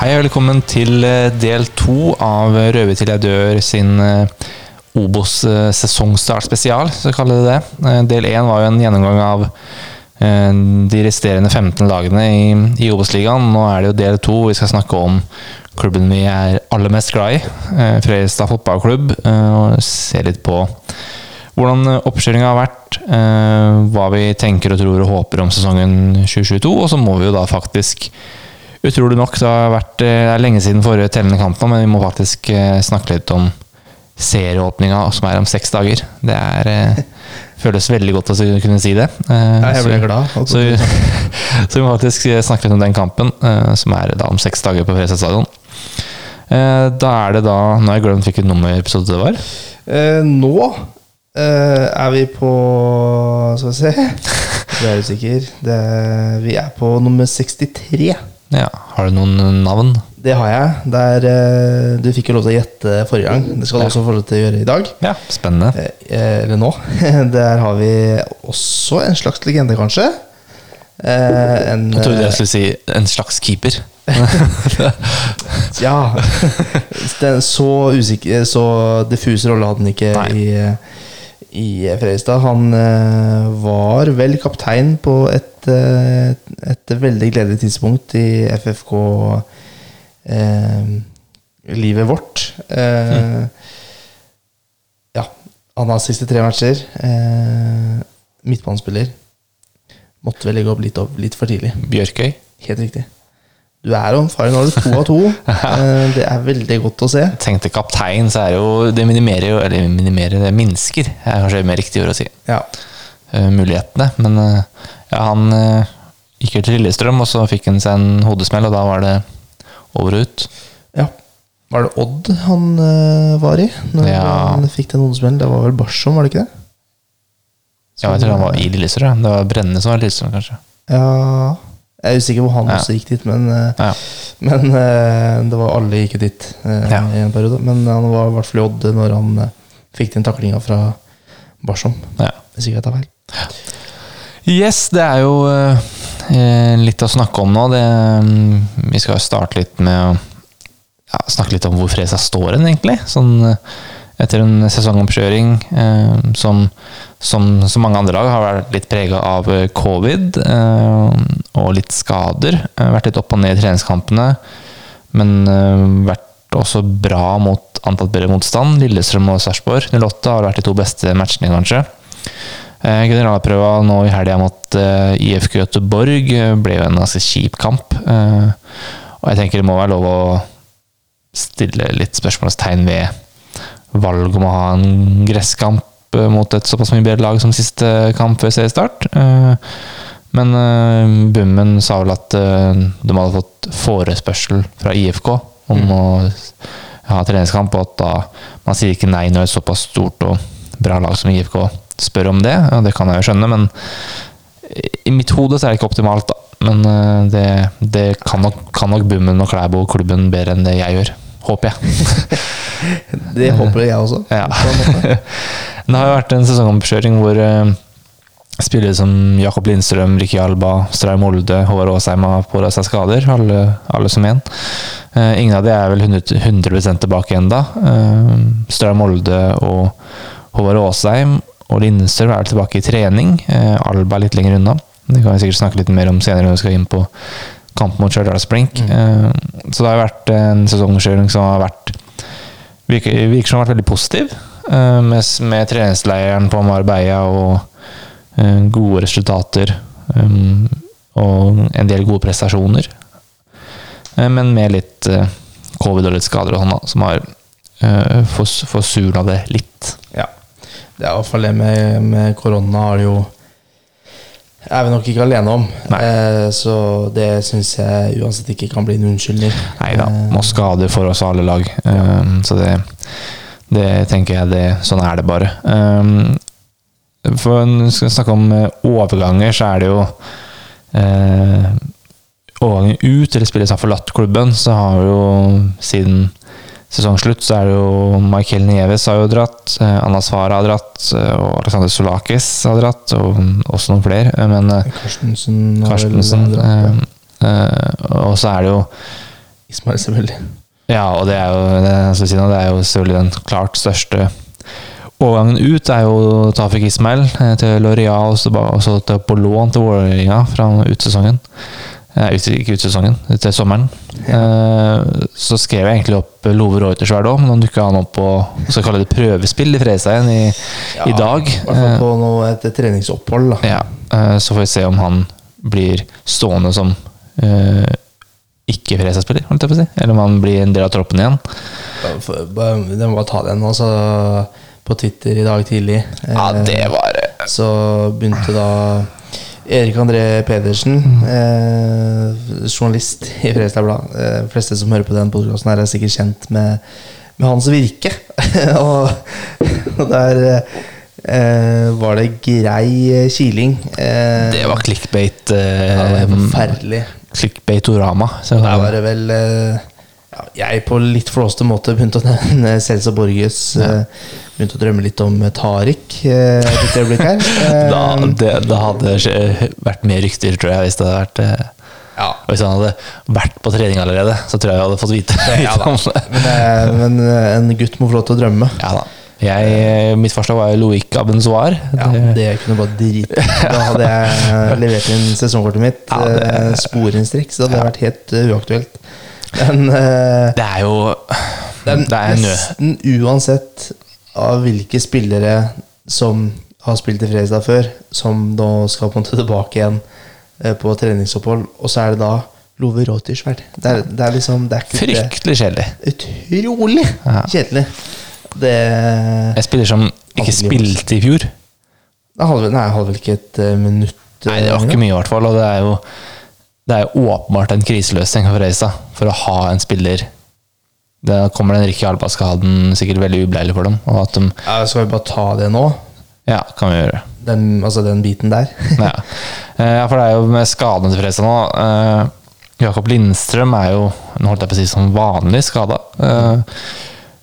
Hei og velkommen til eh, del to av Røver til jeg dør sin eh, Obos eh, sesongstart spesial, så kaller det det. Eh, Del én var jo en gjennomgang av eh, de resterende 15 lagene i, i Obos-ligaen. Nå er det jo del to. Vi skal snakke om klubben vi er aller mest glad i, eh, Fredrikstad fotballklubb. eh, Og se litt på hvordan oppkjøringa har vært, eh, hva vi tenker og tror og håper om sesongen 2022. Og så må vi jo da faktisk Utrolig nok, det har vært det er lenge siden forrige tellende kamp nå, men vi må faktisk eh, snakke litt om serieåpninga som er om seks dager. Det er eh, føles veldig godt å kunne si det. Eh, jeg ble glad. Så, Så, så vi må faktisk snakke litt om den kampen, eh, som er da om seks dager på Fredrikstad stadion. Eh, Da er det da Nå har jeg glemt hvilket nummer episode det var. eh, nå eh, er vi på Skal vi se Jeg er usikker. Det, vi er på nummer 63. Ja, Har du noen navn? Det har jeg. Der, eh, du fikk jo lov til å gjette forrige gang. Det skal du Ja. også få lov til å gjøre i dag. Ja, spennende. Eh, Eller nå. Der har vi også en slags legende, kanskje. Eh, en, Jeg trodde eh, jeg skulle si en slags keeper. Ja. Den så usikker Så diffus rolle hadde han ikke Nei. i, i Fredrikstad. Han eh, var vel kaptein på et, et veldig gledelig tidspunkt i FFK eh, vårt. Eh, Ja. Han har 63 matcher. Eh, midtbanespiller. Måtte vel legge opp litt, opp litt for tidlig. Bjørkøy. Helt riktig. Du er on fire. Nå har du to av to. Eh, Det er veldig godt å se. Tenkte kaptein, så er det jo Det minimerer jo Eller minimerer, det minsker, er kanskje mer riktig ord å si. Ja. Uh, mulighetene. Men uh, ja, han gikk jo til Lillestrøm, og så fikk han seg en hodesmell, og da var det over og ut. ja. Var det Odd han uh, var i når Ja. han fikk den hodesmellen? Det var vel Barsom, var det ikke det? Ja, jeg tror han var i Lillestrøm. Det var Brenne som var i Lillestrøm, kanskje. Ja Jeg er usikker på hvor han Ja. også gikk dit, men, eh, Ja. men eh, det var alle gikk jo dit Ja. i en periode. Men han var i hvert fall i Odd når han fikk den taklinga fra Barsom. Ja. Hvis ikke jeg tar feil. Yes, det er jo litt å snakke om nå. Det, mm, vi skal starte litt med å ja, snakke litt om hvor Fresa står hen, egentlig. Sånn eh, etter en sesongoppkjøring eh, som, som som, mange andre lag har vært litt prega av eh, covid eh, og litt skader. Eh, vært litt opp og ned i treningskampene, men eh, vært også bra mot antatt bedre motstand. Lillestrøm og Sarpsborg 08 har vært de to beste matchene, kanskje. Eh, Generalprøva nå i helga mot eh, IFK Göteborg eh, ble jo en ganske kjip kamp. Og jeg tenker det må være lov å stille litt spørsmålstegn ved valg om å ha en gresskamp mot et såpass mye bedre lag som siste kamp før seriestart. Men Bummen sa vel at de hadde fått forespørsel fra IFK om å ha treningskamp, og at da man sier ikke nei når et såpass stort og bra lag som IFK spør om det. Og det kan jeg jo skjønne, men i mitt hode så er det ikke optimalt, da. Men eh, det, det kan, nok, kan nok Bummen og Klæbo og klubben bedre enn det jeg gjør. Håper jeg. Det håper jeg også. Ja. Det har jo vært en sesongomkjøring hvor uh, spillere som Jakob Lindstrøm, Ricky Alba, Straum Olde, Håvard Aasheim har pådratt seg skader. Alle, alle som én. Uh, ingen av de er vel 100, 100 tilbake ennå. Uh, Straum Olde og Håvard Aasheim og Lindstrøm er tilbake i trening. Eh, Alba er litt lenger unna. Det kan vi sikkert snakke litt mer om senere når vi skal inn på kamp mot Stjørdal Sprink. Eh, så det har vært en sesongkjøring som har vært virker, virker som har vært veldig positiv. eh, med, med treningsleiren på Marbella og eh, gode resultater. og en del gode prestasjoner. Eh, men med litt covid og litt skader og sånn, som har uh, forsurna det litt. Ja. Det er i hvert fall det med, med korona har det jo er vi nok ikke alene om. Eh, så det syns jeg uansett ikke kan bli en unnskyldning. Nei da, Eh, må skader for oss alle lag. Um, så det, det tenker jeg det, Sånn er det bare. Um, for når vi skal snakke om overganger, så er det jo uh, Overgangen ut, eller spillet som har forlatt klubben, så har vi jo siden sesongslutt så er det jo Michael Nieves har jo dratt, eh, Anna Svara har dratt, eh, og Alexander Solakis har dratt, og også noen flere. eh, Men Karstensen Karstensen. dratt, ja. og så er det jo Ismail, selvfølgelig. Ja, og det er jo det, si noe, det er jo selvfølgelig den klart største overgangen ut. er jo Tafik Ismail til Loreal og så til på lån til Vålerenga fra utsesongen. Eh, ut, ikke utsesongen, til sommeren. Ja. så skrev jeg egentlig opp Love Reutersverd dag, men nå dukka han opp på skal kalle det prøvespill i Fredrikstad igjen i, i dag. I hvert fall på noe, et treningsopphold. da. Ja, eh, så får vi se om han blir stående som uh, ikke Fredrikstad-spiller, holdt jeg på å si. Eller om han blir en del av troppen igjen. Det må bare ta den. Altså, på Twitter i dag tidlig Ja, eh, det var så begynte da Erik André Pedersen, eh, journalist i Fredrikstad Blad. Eh, de fleste som hører på den podkasten, er sikkert kjent med, med hans virke. og, og der eh, var det grei kiling. Eh, Det var clickbait. ja, det Eh, var forferdelig. Clickbaitorama. Der var det vel eh, Jeg på litt flåste måte begynte å nevne Celsa Borges. Ja. Begynte å drømme litt om Tariq eh, et lite øyeblikk her. Eh, da, det, det, hadde vært mer rykter, tror jeg, hvis det hadde vært eh, ja. Hvis han hadde vært på trening allerede, så tror jeg jeg hadde fått vite Ja. Men, eh, men eh, en gutt må få lov til å drømme. Ja da. Jeg, mitt forslag var Loic Abenzoar. Ja, Det- kunne bare drite Da hadde jeg levert inn sesongkortet mitt. Ja, det- eh, så det hadde vært helt eh, uaktuelt. Men uh, Det er jo det er, Det er nesten uansett av hvilke spillere som har spilt i Fredrikstad før, som nå skal på en måte tilbake igjen eh, på treningsopphold, og så er det da Love Rotirsverd. Det, er- det er liksom Det er ikke fryktelig kjedelig. Utrolig Ja. kjedelig. Det Jeg spiller som ikke spilte i fjor. Hadde, nei, jeg hadde vel ikke et eh, minutt Nei, det var ikke mye, i hvert fall. Og det er jo, det er jo åpenbart en kriseløsning for Reisa for å ha en spiller Da kommer den Ricky Alba-skaden sikkert veldig ubleilig for dem. Og at de ja, Skal vi bare ta det nå? Ja, kan vi gjøre. Den, altså den biten der? Ja. Eh, ja, for det er jo med skadene til Fredrikstad nå eh, Jakob Lindstrøm er jo Nå holdt jeg på å si som vanlig skada. Eh,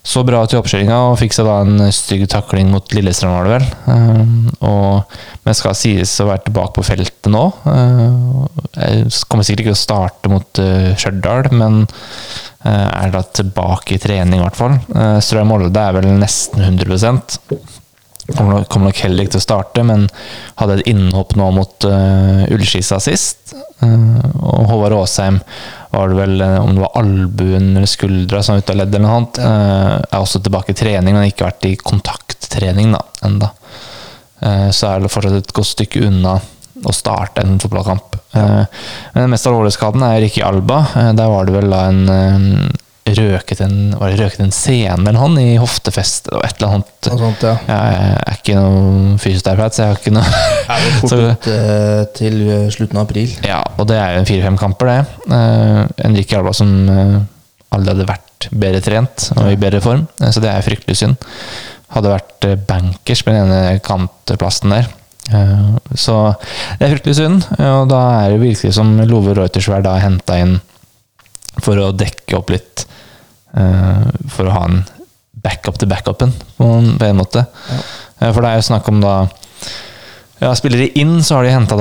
så bra i oppkjøringa og fikk seg da en stygg takling mot Lillestrøm, var det vel. Eh, og, men skal sies å være tilbake på feltet nå. Eh, jeg kommer sikkert ikke å starte mot uh, Stjørdal, men eh, er da tilbake i trening, i hvert fall. Strøm Molde er vel nesten 100 Kommer nok, kommer nok heller ikke til å starte, men hadde et innhopp nå mot uh, Ullskisa sist. Uh, og Håvard Aasheim var det vel, eh, om det var albuen eller skuldra som var ute av ledd eller noe annet, uh, er også tilbake i trening, men ikke vært i kontakttrening da, enda. Uh, så er det fortsatt et godt stykke unna å starte en fotballkamp. Men den mest alvorlige skaden er Ricky Alba. Der var det vel da en røket en, var det røket en sene eller noe i hoftefestet og et eller annet. Sånt, ja. Jeg er ikke noen fysioterapeut, så jeg har ikke noe Er det fort ut eh, til eh, slutten av april? Ja, og det er jo en fire-fem kamper, det. Uh, Enrique Alba som Alle aldri hadde vært bedre trent og i bedre form, eh, så det er fryktelig synd. Hadde vært eh, bankers på den ene kantplassen der. Eh, så det er fryktelig synd, eh, og da er det virkelig som Love Reutersverd dag henta inn for å dekke opp litt uh, For å ha en backup til backupen, på en, på en måte. Eh, For det er jo snakk om da ja, spillere inn, så har de henta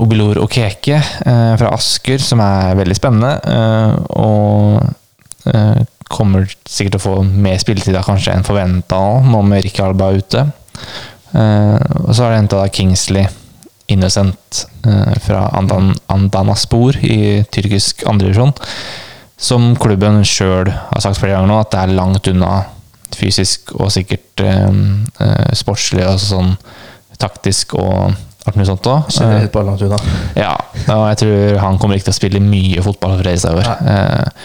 Obilor Okeke eh, fra Asker, som er veldig spennende. Eh, og eh, kommer sikkert til å få mer spilletid da, kanskje enn forventa nå, med Rikke Alba ute. Eh, og så har de henta Kingsley Innocent eh, fra Andan, Andanaspor i tyrkisk andredivisjon. Som klubben sjøl har sagt flere ganger nå, at det er langt unna fysisk og sikkert eh, eh, sportslig og sånn taktisk og mulig sånt òg. Generelt bare langt unna. Ja, og jeg tror han kommer ikke til å spille mye fotball for Fredrikstad i år. Eh,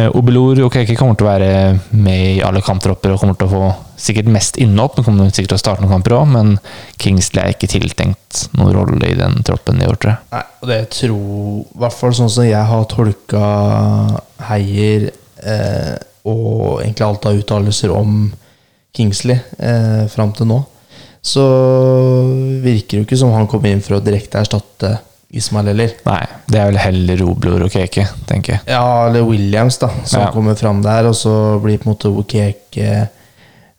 eh, Obelor okay, kommer til å være med i alle kamptropper og kommer til å få sikkert mest innhopp. Han kommer sikkert til å starte noen kamper òg, men Kingsley er ikke tiltenkt noen rolle i den troppen i år, tror jeg. Nei, og det tror I hvert fall sånn som jeg har tolka Heier eh, og egentlig alt av uttalelser om Kingsley eh, fram til nå, så virker det jo ikke som han kommer inn for å direkte erstatte Ismail heller. Nei, det er vel heller Roblor og Keke, tenker jeg. Ja, eller Williams, da, som Ja. kommer fram der, og så blir på en måte Okeke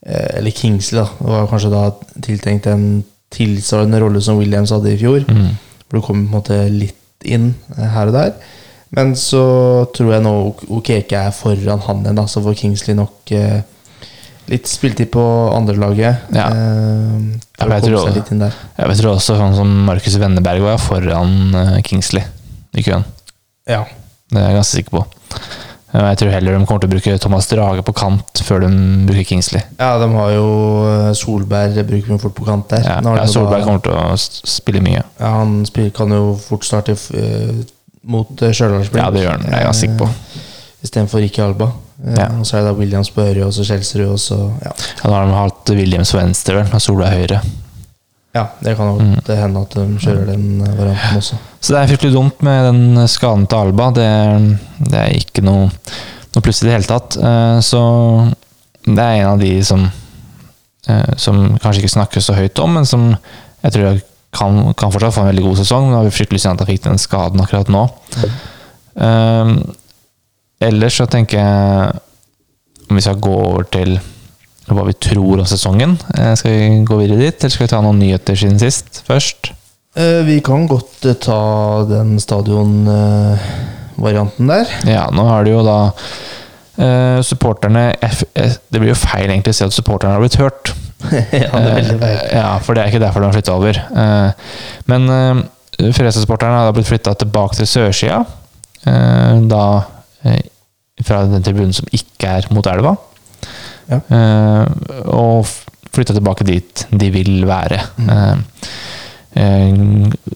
eh, Eller Kingsley, da. Det var kanskje da tiltenkt en tilsvarende rolle som Williams hadde i fjor. Mm. Hvor du kommer på en måte litt inn eh, her og der. Men så tror jeg nå Keke Okeke er foran han igjen, da, så får Kingsley nok eh, litt spiltid på andrelaget. Ja. Eh, jeg, jeg tror-. Jeg tror også sånn som Markus Venneberg var foran eh, Kingsley i køen. Ja. Det er jeg ganske sikker på. Jeg tror heller de kommer til å bruke Thomas Drage på kant før de bruker Kingsley. ja, de har jo eh, Solberg bruker vi fort på kant der. Ja, ja, Solberg da- kommer til å spille mye. Ja, han spiller, kan jo fort starte eh, mot Stjørdalsblink. Ja, det gjør han. Det er jeg ganske sikker på. Istedenfor Ricky Alba. Eh, Ja. Og så er det da Williams på høyre, og så Kjelsrud, og så ja. Ja, nå har de hatt Williams på venstre, vel, og Solberg høyre. ja, det kan jo Mm. hende at de kjører den eh, varianten også. Så det er fryktelig dumt med den skaden til Alba. Det, det er ikke noe, noe pluss i det hele tatt. Eh, Så det er en av de som, som kanskje ikke snakkes så høyt om, men som jeg tror kan, kan fortsatt få en veldig god sesong. Nå har vi fryktelig synd at han fikk den skaden akkurat nå. Eh, ellers så tenker jeg om vi skal gå over til hva vi tror om sesongen. Eh, Skal vi gå videre dit, eller skal vi ta noen nyheter siden sist først? Eh, vi kan godt eh, ta den stadionvarianten der. Ja, nå har det jo da supporterne Det blir jo feil egentlig å si at supporterne har blitt hørt. ja, det er veldig feil. Ja, for det er ikke derfor de har flytta over. Men Fredrikstad-supporterne har da blitt flytta tilbake til sørsida. da fra den tribunen som ikke er mot elva. Ja. Eh, og flytta tilbake dit de vil være. Mm. Eh, eh,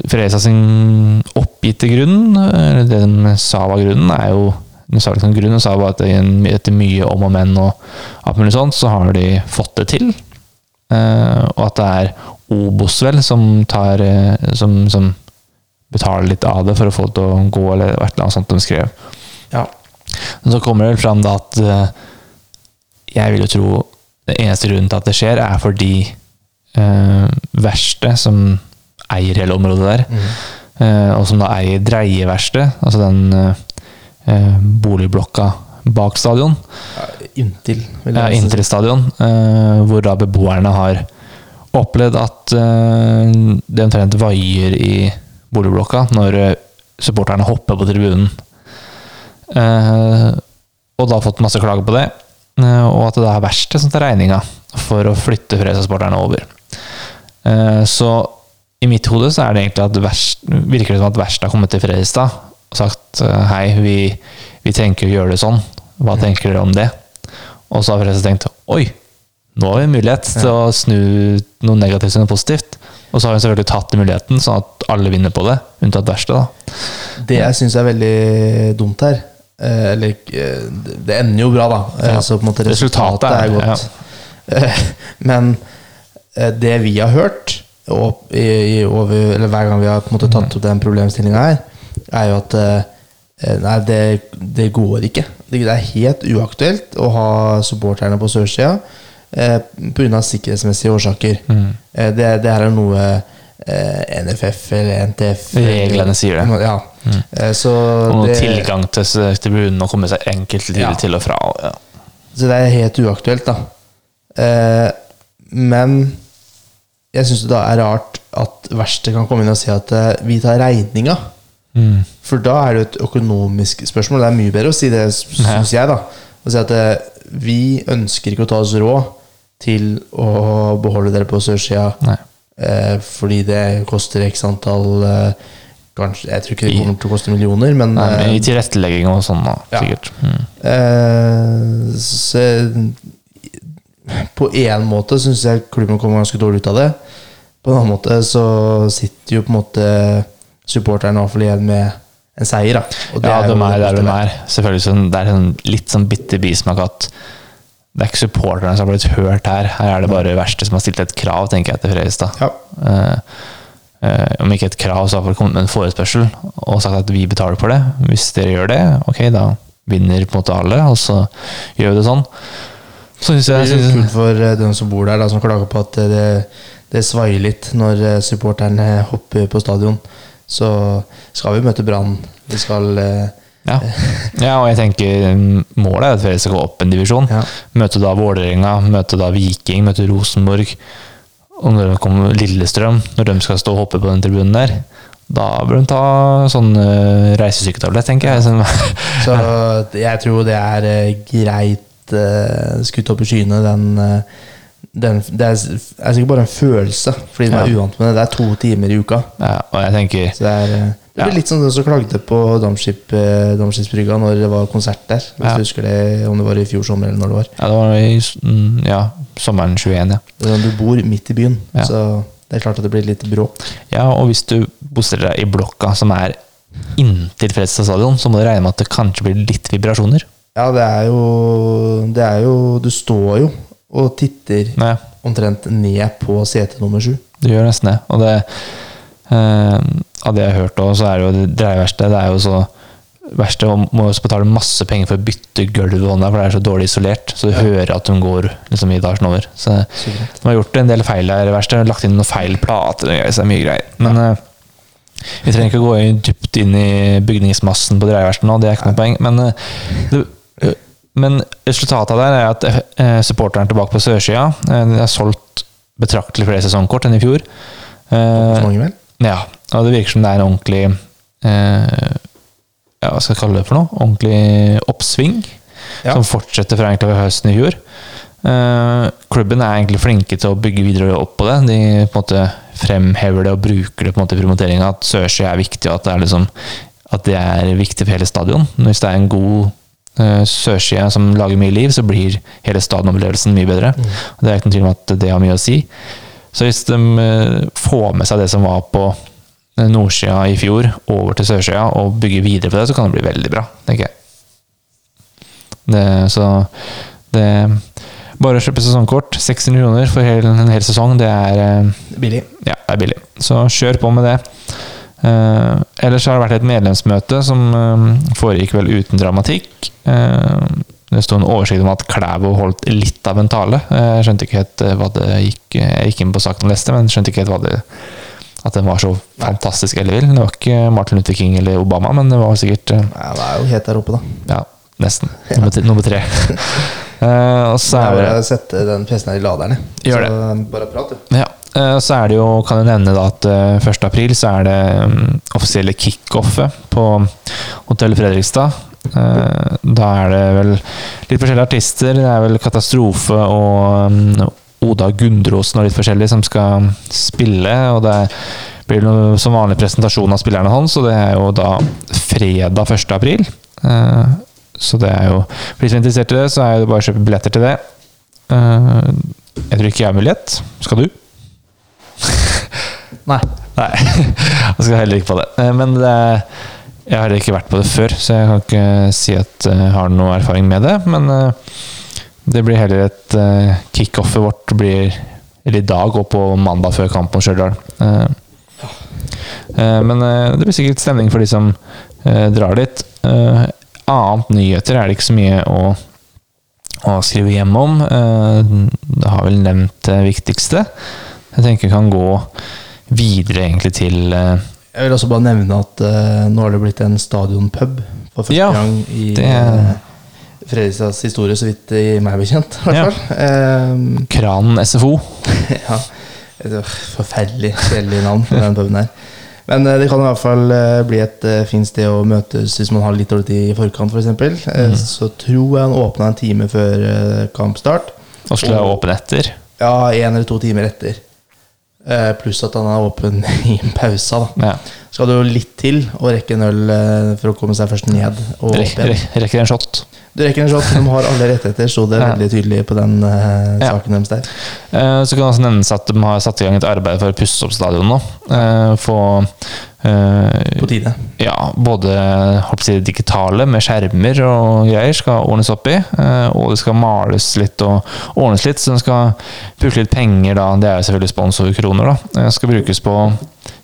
Fredrikstad sin oppgitte grunn, eller det de sa var grunnen, er jo de sa liksom grunnen, sa bare at etter mye om og men og alt mulig sånt, så har de fått det til. Eh, og at det er Obos vel som tar eh, som, som betaler litt av det for å få det til å gå, eller et eller annet sånt de skrev. Ja. Men så kommer det vel fram da at eh, jeg vil jo tro det eneste grunnen til at det skjer, er fordi uh, verste som eier hele området der, Mm. uh, og som da eier dreieverkstedet, altså den uh, eh, boligblokka bak stadion, Ja, inntil, vil jeg ja, inntil stadion, eh, hvor da beboerne har opplevd at eh, det omtrent vaier i boligblokka når eh, supporterne hopper på tribunen. Eh, og da fått masse klager på det, eh, og at det er verste som tar regninga for å flytte Fredrikstad-sporterne over. Eh, så i mitt hode så er det egentlig at verst, virker det som at verkstedet har kommet til Fredrikstad og sagt hei, vi, vi tenker å gjøre det sånn, hva tenker dere om det? Og så har Fredrikstad tenkt oi, nå har vi en mulighet til å snu noe negativt til noe positivt. Og så har vi selvfølgelig tatt muligheten, sånn at alle vinner på det, unntatt verkstedet. Det jeg syns er veldig dumt her Eller eh, det- det ender jo bra, da. Eh, Ja. Så på en måte Resultatet resultatet er godt. Ja. Men eh, det vi har hørt og i, over, eller hver gang vi har måte tatt opp den problemstillinga her, er jo at eh, Nei, det, det går ikke. Det er helt uaktuelt å ha supporterne på sørsida eh, pga. sikkerhetsmessige årsaker. Mm. Eh, det, det her er noe eh, NFF eller NTF Reglene sier det. Mm. Ja. Eh, så, Og det, tilgang til tribunen og komme seg enkelt Ja. til og fra. Ja. så det er helt uaktuelt, da. Eh, men jeg syns det da er rart at verkstedet kan komme inn og si at eh, vi tar regninga. Mm. For da er det jo et økonomisk spørsmål. Det er mye bedre å si det, syns jeg. da Å si at eh, vi ønsker ikke å ta oss råd til å beholde dere på sørsida eh, fordi det koster x antall eh, Kanskje, Jeg tror ikke det kommer til å koste millioner, men, Nei, men I eh, tilrettelegging og sånn, da, Ja. sikkert. Mm. eh, så, På én måte syns jeg klubben kommer ganske dårlig ut av det. På en annen måte så sitter jo på en måte supporterne i hvert fall igjen med en seier. Da. Ja, de er der de er. Selvfølgelig sånn, Det er en litt sånn bitter bismak at det er ikke supporterne som har blitt hørt her. Her er det bare verste som har stilt et krav, tenker jeg, til Fredrikstad. Ja. Uh, uh, om ikke et krav, så har folk kommet med en forespørsel og sagt at vi betaler for det. Hvis dere gjør det, ok, da vinner på en måte alle, og så gjør vi det sånn. Så syns Det blir kult for eh, den som bor der, da, som klager på at det, det svaier litt når supporterne hopper på stadion. Så skal vi møte Brann. Vi skal eh, ja. ja, og jeg tenker mm, målet er at Fredrikstad skal gå opp en divisjon. Ja. Møte da Vålerenga, møte da Viking, møte Rosenborg. Og når det kommer Lillestrøm, når de skal stå og hoppe på den tribunen der, da bør de ta sånn uh, reisesyketablett, tenker jeg. Sånn, Så jeg tror det er uh, greit uh, skutt opp i skyene, den, eh, den Det er, er sikkert bare en følelse, fordi de er uvant med det. Det er to timer i uka. ja, og jeg tenker Så det er eh, det blir Ja. litt som den som klagde på Dampskip, eh, når det var konsert der. Hvis Ja. du husker det, om det var i fjor sommer eller når det var. Ja, det var i mm, ja, sommeren 21, ja. Du bor midt i byen, så det er klart at det blir litt bråk. Ja, og hvis du bosetter deg i blokka som er inntil Fredstad stadion, så må du regne med at det kanskje blir litt vibrasjoner. Ja, det er jo Det er jo Du står jo og titter omtrent ned på sete nummer sju. du gjør nesten det. Og det Av det jeg har hørt òg, så er det jo det verste Det er jo så verste å må også betale masse penger for å bytte gulv og der, for det er så dårlig isolert. Så du hører at de går liksom i etasjen over. Så Suverent. de har gjort en del feil der. i er lagt inn noen feil plater og greier, så det er mye greier. Men uh, vi trenger ikke gå dypt inn i bygningsmassen på dreieverkstedet nå, det er ikke noe poeng. Men, uh, det, eh, men resultatet av det er at uh, supporteren er tilbake på sørsida. uh, har solgt betraktelig flere sesongkort enn i fjor. Uh? Ja, og det virker som det er en ordentlig eh, ja, Hva skal jeg kalle det for noe? Ordentlig oppsving. Ja. Som fortsetter fra egentlig høsten i fjor. Eh, klubben er egentlig flinke til å bygge videre opp på det. De på en måte fremhever det og bruker det på en måte i promoteringa. At Sørsjø er viktig, og at det er, liksom, at det er viktig for hele stadion. Hvis det er en god sørsida som lager mye liv, så blir hele stadionopplevelsen mye bedre. Mm. Det er ikke noen tvil om at det har mye å si. Så hvis de eh, får med seg det som var på eh, nordsida i fjor, over til sørsida, og bygger videre på det, så kan det bli veldig bra, tenker jeg. Det, så det Bare å kjøpe sesongkort, 600 kroner for hel, en hel sesong, det er eh, Billig. ja, det er billig. Så kjør på med det. Uh, ellers har det vært et medlemsmøte som uh, foregikk vel uten dramatikk. Eh, det sto en oversikt om at Klæbo holdt litt av en tale. Jeg skjønte ikke helt eh, hva det gikk Jeg gikk inn på saken og leste, men skjønte ikke helt hva det at den var så fantastisk ellevill. Det var ikke Martin Luther King eller Obama, men det var sikkert eh, Ja, det er jo helt der oppe, da. Ja, nesten. Nummer, nummer tre. uh, og så er det bare sette den PC-en her i laderen, jeg. Gjør Så bare prat, du. Ja, Uh, så er det jo, kan jeg nevne da at eh, 1. april så er det um, offisielle kickoffet på Hotell Fredrikstad. Eh, Da er det vel litt forskjellige artister. Det er vel Katastrofe og mm, Oda Gundrosen og litt forskjellige som skal spille. Og det blir noe som vanlig presentasjon av spillerne hans, og det er jo da fredag 1. april. Eh, Så det er jo For de som er interessert i det, så er det bare å kjøpe billetter til det. Eh, Jeg tror ikke jeg har mulighet. Skal du? Nei. Nei, jeg skal heller ikke på det. Men det, jeg har ikke vært på det før, så jeg kan ikke si at jeg har noe erfaring med det. Men eh, det blir heller et eh, Kickoffet vårt blir i dag og på mandag før kamp mot Stjørdal. Eh, eh, Men eh, det blir sikkert stemning for de som eh, drar dit. Eh, Annet nyheter er det ikke så mye å, å skrive hjem om. Eh, Det har vel nevnt det viktigste. Jeg tenker vi kan gå videre egentlig til eh, Jeg vil også bare nevne at uh, nå har det blitt en stadionpub for første Ja, gang i det- uh, Fredrikstads historie, så vidt i meg bekjent. i hvert Ja. fall. Eh, Kranen SFO. ja, forferdelig kjedelig navn for den puben her. Men uh, det kan i hvert fall bli et fint sted å møtes hvis man har litt dårlig tid i forkant, f.eks. eksempel Eh, Så tror jeg han åpna en time før kampstart. Og skulle åpen etter. Ja, én eller to timer etter. Eh, Pluss at han er åpen i pausa. da Ja. Skal det jo litt til å rekke en øl eh, for å komme seg først ned og opp igjen. rekker en shot. Du rekker en shot, de har alle rettigheter, sto det Ja. veldig tydelig på den eh, Ja. saken deres der. Eh, Så kan det også nevnes at de har satt i gang et arbeid for å pusse opp stadion nå. Få På tide. ja, både det digitale med skjermer og greier skal ordnes opp i. eh, Og det skal males litt og ordnes litt, så den skal bruke litt penger da. Det er jo selvfølgelig sponsorkroner, da. Det skal brukes på å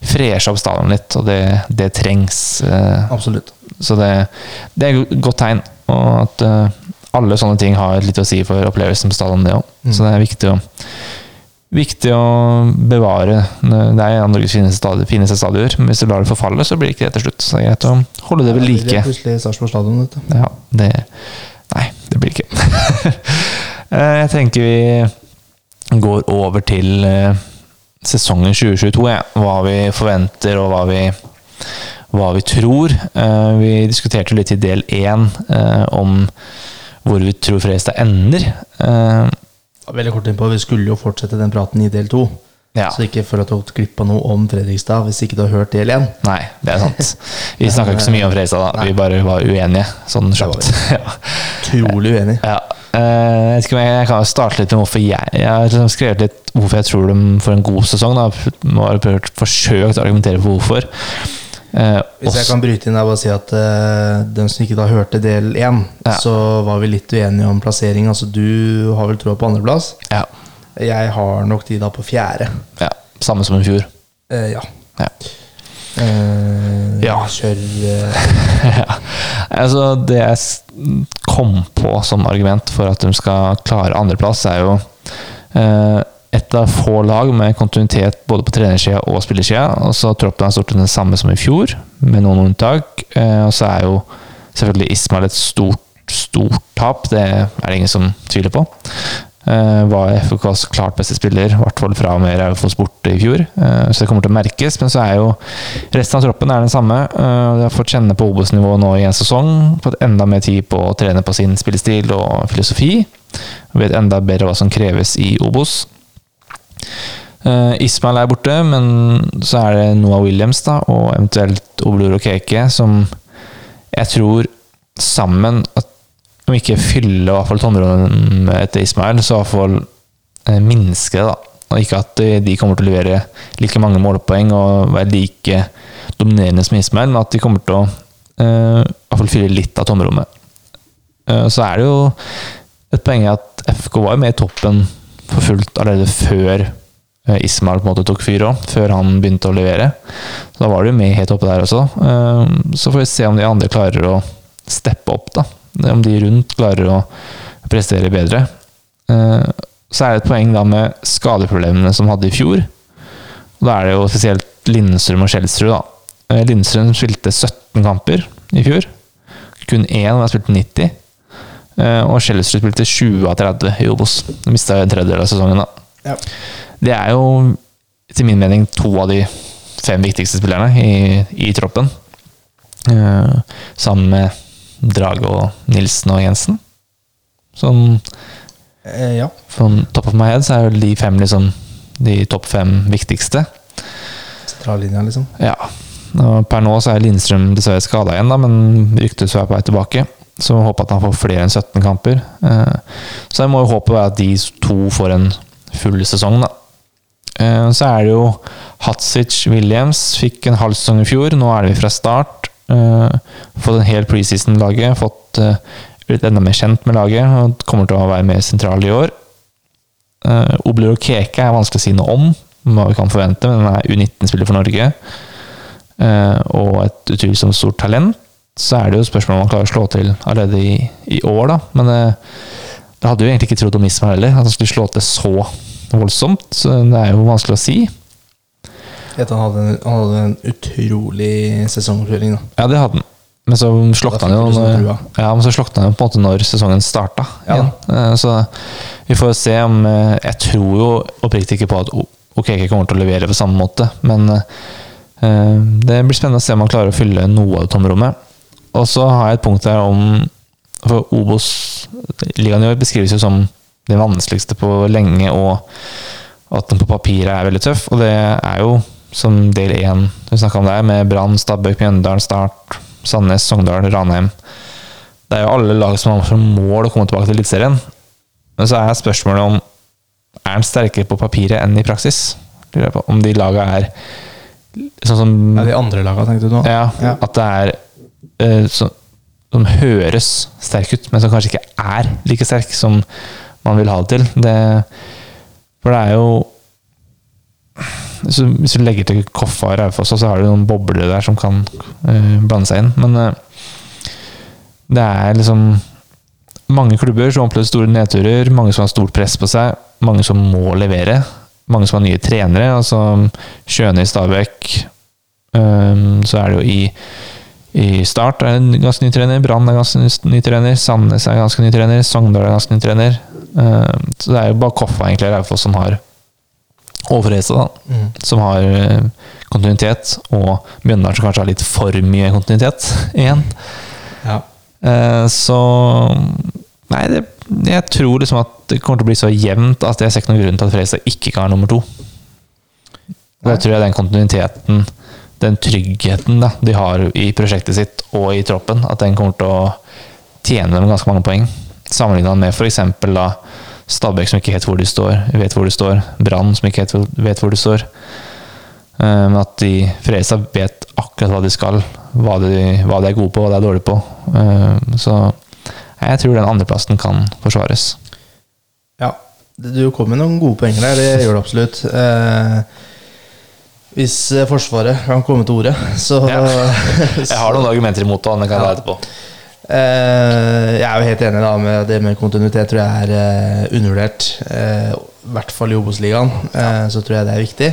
freshe opp stadion litt, og det, det trengs. eh, Absolutt. Så det, det er et godt tegn. Og at eh, alle sånne ting har litt å si for opplevelsen på stadion, det òg. Så det er viktig å, viktig å bevare. Det er en av Norges fineste stadion- fineste stadioner. Men hvis du lar det forfalle, så blir det ikke det til slutt. Så det er greit å holde det ved Det like. blir plutselig Sarpsborg stadion, vet du. Ja, det Nei, det blir ikke. Eh, Jeg tenker vi går over til eh, sesongen 2022. Ja. Hva vi forventer, og hva vi hva vi tror. Eh, vi diskuterte litt i del én om hvor vi tror Fredrikstad ender. Veldig kort innpå, Vi skulle jo fortsette den praten i del to. ja. Så ikke føl at du har gått glipp av noe om Fredrikstad hvis ikke du har hørt del én. Nei, det er sant. Vi snakka ikke så mye om Fredrikstad, da. Vi bare var uenige. Sånn kjapt. Ja. Utrolig uenig. Ja. Eh, jeg, om jeg, kan starte litt med hvorfor jeg Jeg har liksom skrevet litt hvorfor jeg tror de får en god sesong. Da. Jeg har forsøkt å argumentere for hvorfor. Eh, Hvis jeg kan bryte inn der og si at eh, den som ikke da hørte del én, Ja. så var vi litt uenige om plassering. Altså du har vel troa på andreplass? ja, Jeg har nok de da på fjerde. ja, samme som i fjor. Eh, ja. Ja. Eh, Ja. Kjør eh, ja. Altså, det jeg kom på som argument for at de skal klare andreplass, er jo eh, et av få lag med kontinuitet både på trenersida og spillersida. Og så troppen er stort sett den samme som i fjor, med noen unntak. Eh, og så er jo selvfølgelig Ismail et stort, stort tap. Det er det ingen som tviler på. Eh, var FKs klart beste spiller, i hvert fall fra og med Raufoss borte i fjor. Eh, så det kommer til å merkes. Men så er jo resten av troppen er den samme. De har fått kjenne på Obos-nivå nå i en sesong. Fått enda mer tid på å trene på sin spillestil og filosofi. Vet enda bedre hva som kreves i Obos. Uh, Ismail er borte, men så er det Noah Williams da, og eventuelt Oblor og Keke som jeg tror sammen at om ikke fylle i tomrommet etter Ismail, så i hvert fall eh, minske det. da. Og ikke at de kommer til å levere like mange målpoeng og være like dominerende som Ismail, men at de kommer til å uh, i hvert fall fylle litt av tomrommet. Uh, så er det jo et poeng at FK var jo med i toppen for fullt allerede før eh, Ismail på en måte tok fyr òg, før han begynte å levere. Så da var du med helt oppe der også. Eh, Så får vi se om de andre klarer å steppe opp, da. Om de rundt klarer å prestere bedre. Eh, Så er det et poeng da med skadeproblemene som hadde i fjor. Da er det jo spesielt Lindstrøm og Skjelsrud, da. Lindstrøm spilte 17 kamper i fjor. Kun én, har spilt 90. Eh, Og Skjelsrud spilte 20 av 30 i Obos. Mista en tredjedel av sesongen, da. Ja. Det er jo, til min mening, to av de fem viktigste spillerne i, i troppen. Eh, sammen med Drage og Nilsen og Jensen. Sånn Eh, ja. from top of my head så er jo de fem liksom de topp fem viktigste. Strallinja, liksom. Ja. Og per nå så er Lindstrøm dessverre skada igjen, da, men ryktes å være på vei tilbake. Så håper at han får flere enn 17 kamper. Eh, Så jeg må jo håpe at de to får en full sesong, da. Eh, Så er det jo Hatzic Williams. Fikk en halv sesong i fjor. Nå er det vi fra start. Eh, Fått en hel preseason-laget. Fått blitt enda mer kjent med laget og kommer til å være mer sentral i år. Obler og Keke er vanskelig å si noe om, hva vi kan forvente, men han er U19-spiller for Norge. Og et utvilsomt stort talent. Så er det jo spørsmål om han klarer å slå til allerede i, i år, da. Men eh, det hadde jo egentlig ikke trodd om meg heller, at han skulle slå til så voldsomt. Så det er jo vanskelig å si. Vet Han hadde en, han hadde en utrolig sesongoppkjøring. da. Ja, det hadde han. Men så slokna han jo når, ja, men så slokna han jo på en måte når sesongen starta. Ja. igjen. Eh, Så vi får se om eh, Jeg tror jo oppriktig ikke på at Ok, OKK kommer til å levere på samme måte, men eh, det blir spennende å se om han klarer å fylle noe av tomrommet. Og så har jeg et punkt der om For Obos-ligaen i år beskrives jo som det vanskeligste på lenge, og at den på papiret er veldig tøff. Og det er jo som del én vi snakka om der, med Brann, Stabæk, Mjøndalen, Start, Sandnes, Sogndal, Ranheim. Det er jo alle lag som har som mål å komme tilbake til Eliteserien. Men så er spørsmålet om er den sterkere på papiret enn i praksis. Om de laga er sånn som Ja, de andre laga, tenkte du nå? ja, Ja. At det er eh, så, som høres sterk ut, men som kanskje ikke er like sterk som man vil ha det til. Det, for det er jo så Hvis du legger til Koffa og Raufoss, så har du noen bobler der som kan uh, blande seg inn. Men uh, det er liksom mange klubber som opplever store nedturer, mange som har stort press på seg, mange som må levere. Mange som har nye trenere. altså Skjøne i Stabæk. Um, så er det jo i, i Start er en ganske ny trener, Brann er ganske ny- trener, Sandnes er ganske ny trener, Sogndal er ganske ny trener. Um, så det er jo bare Koffa egentlig Raufoss som har overreise. Mm. Som har uh, kontinuitet, og Mjøndalen som kanskje har litt for mye kontinuitet igjen. Ja. Eh, så Nei, det, jeg tror liksom at det kommer til å bli så jevnt at jeg ser ikke noen grunn til at Fredrikstad ikke kan være nummer to. Da tror jeg den kontinuiteten, den tryggheten da, de har i prosjektet sitt og i troppen, at den kommer til å tjene dem ganske mange poeng. Sammenlignet med f.eks. da Stabæk som ikke vet hvor de står, vet hvor de står. Brann som ikke helt vet hvor de står. Eh, Men at de Fredrikstad vet akkurat hva de skal, hva de, hva de er gode på, hva de er dårlige på. Eh, Så jeg tror den andreplassen kan forsvares. Ja, du kom med noen gode poenger der, det gjør du absolutt. Hvis eh, Forsvaret kan komme til orde, så Ja. Jeg har noen argumenter imot det, men kan ta etterpå. Eh, jeg er jo helt enig da med det med kontinuitet. tror jeg er eh, undervurdert. I hvert fall i Obos-ligaen så tror jeg det er viktig.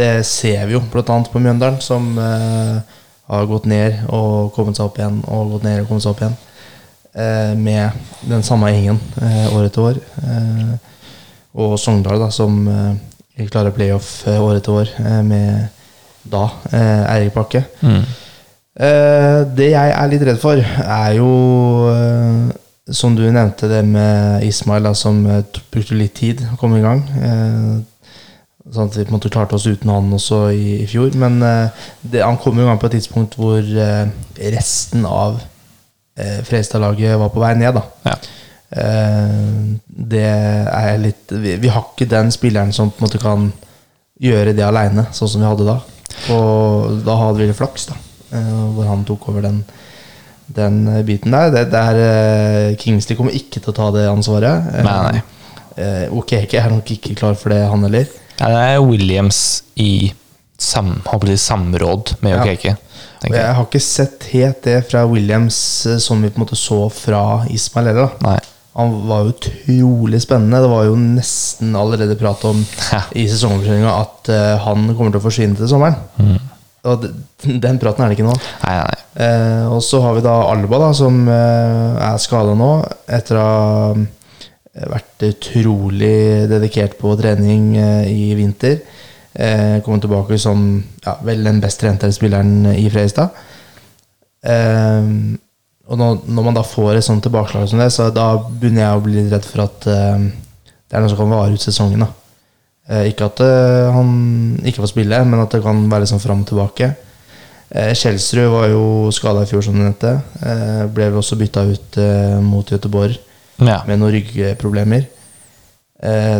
Det ser vi jo bl.a. på Mjøndalen, som har gått ned og kommet seg opp igjen. Og gått ned og kommet seg opp igjen med den samme gjengen år etter år. Og Sogndal, da, som klarer playoff eh, år etter år eh, med da eh, Eirik Bakke. Mm. Det jeg er litt redd for, er jo Som du nevnte, det med Ismail, da, som brukte litt tid å komme i gang. Sånn at vi på en måte klarte oss uten han også i, i fjor. Men det, han kom i gang på et tidspunkt hvor resten av Fredrikstad-laget var på vei ned. da Ja. Eh, det er litt vi, vi har ikke den spilleren som på en måte kan gjøre det aleine, sånn som vi hadde da. Og da hadde vi litt flaks, da. eh, hvor han tok over den, den biten der. Det, det er, eh, Kingsley kommer ikke til å ta det ansvaret. Nei, nei. Eh, Okeke er nok ikke klar for det, han heller. Ja, det er Williams i sam, samråd med Ja. Okeke. Og tenker jeg har ikke sett helt det fra Williams som vi på en måte så fra Ismail heller. Han var utrolig spennende. Det var jo nesten allerede prat om Ja. i sesongoppkjøringa at uh, han kommer til å forsvinne til sommeren. Mm. Og den praten er det ikke nå. Nei, nei. Eh, og så har vi da Alba, da, som eh, er skada nå, etter å ha eh, vært utrolig dedikert på trening eh, i vinter. Eh, Kommet tilbake som ja, vel den best trente spilleren i Fredrikstad. Eh, og når, når man da får et sånt tilbakeslag som det, så da begynner jeg å bli redd for at eh, det er noe som kan vare ut sesongen. da Eh, ikke at eh, han ikke får spille, men at det kan være sånn fram og tilbake. Eh, Kjelsrud var jo skada i fjor, som du nevnte. Eh, ble vel også bytta ut eh, mot Göteborg Ja. med noen ryggproblemer.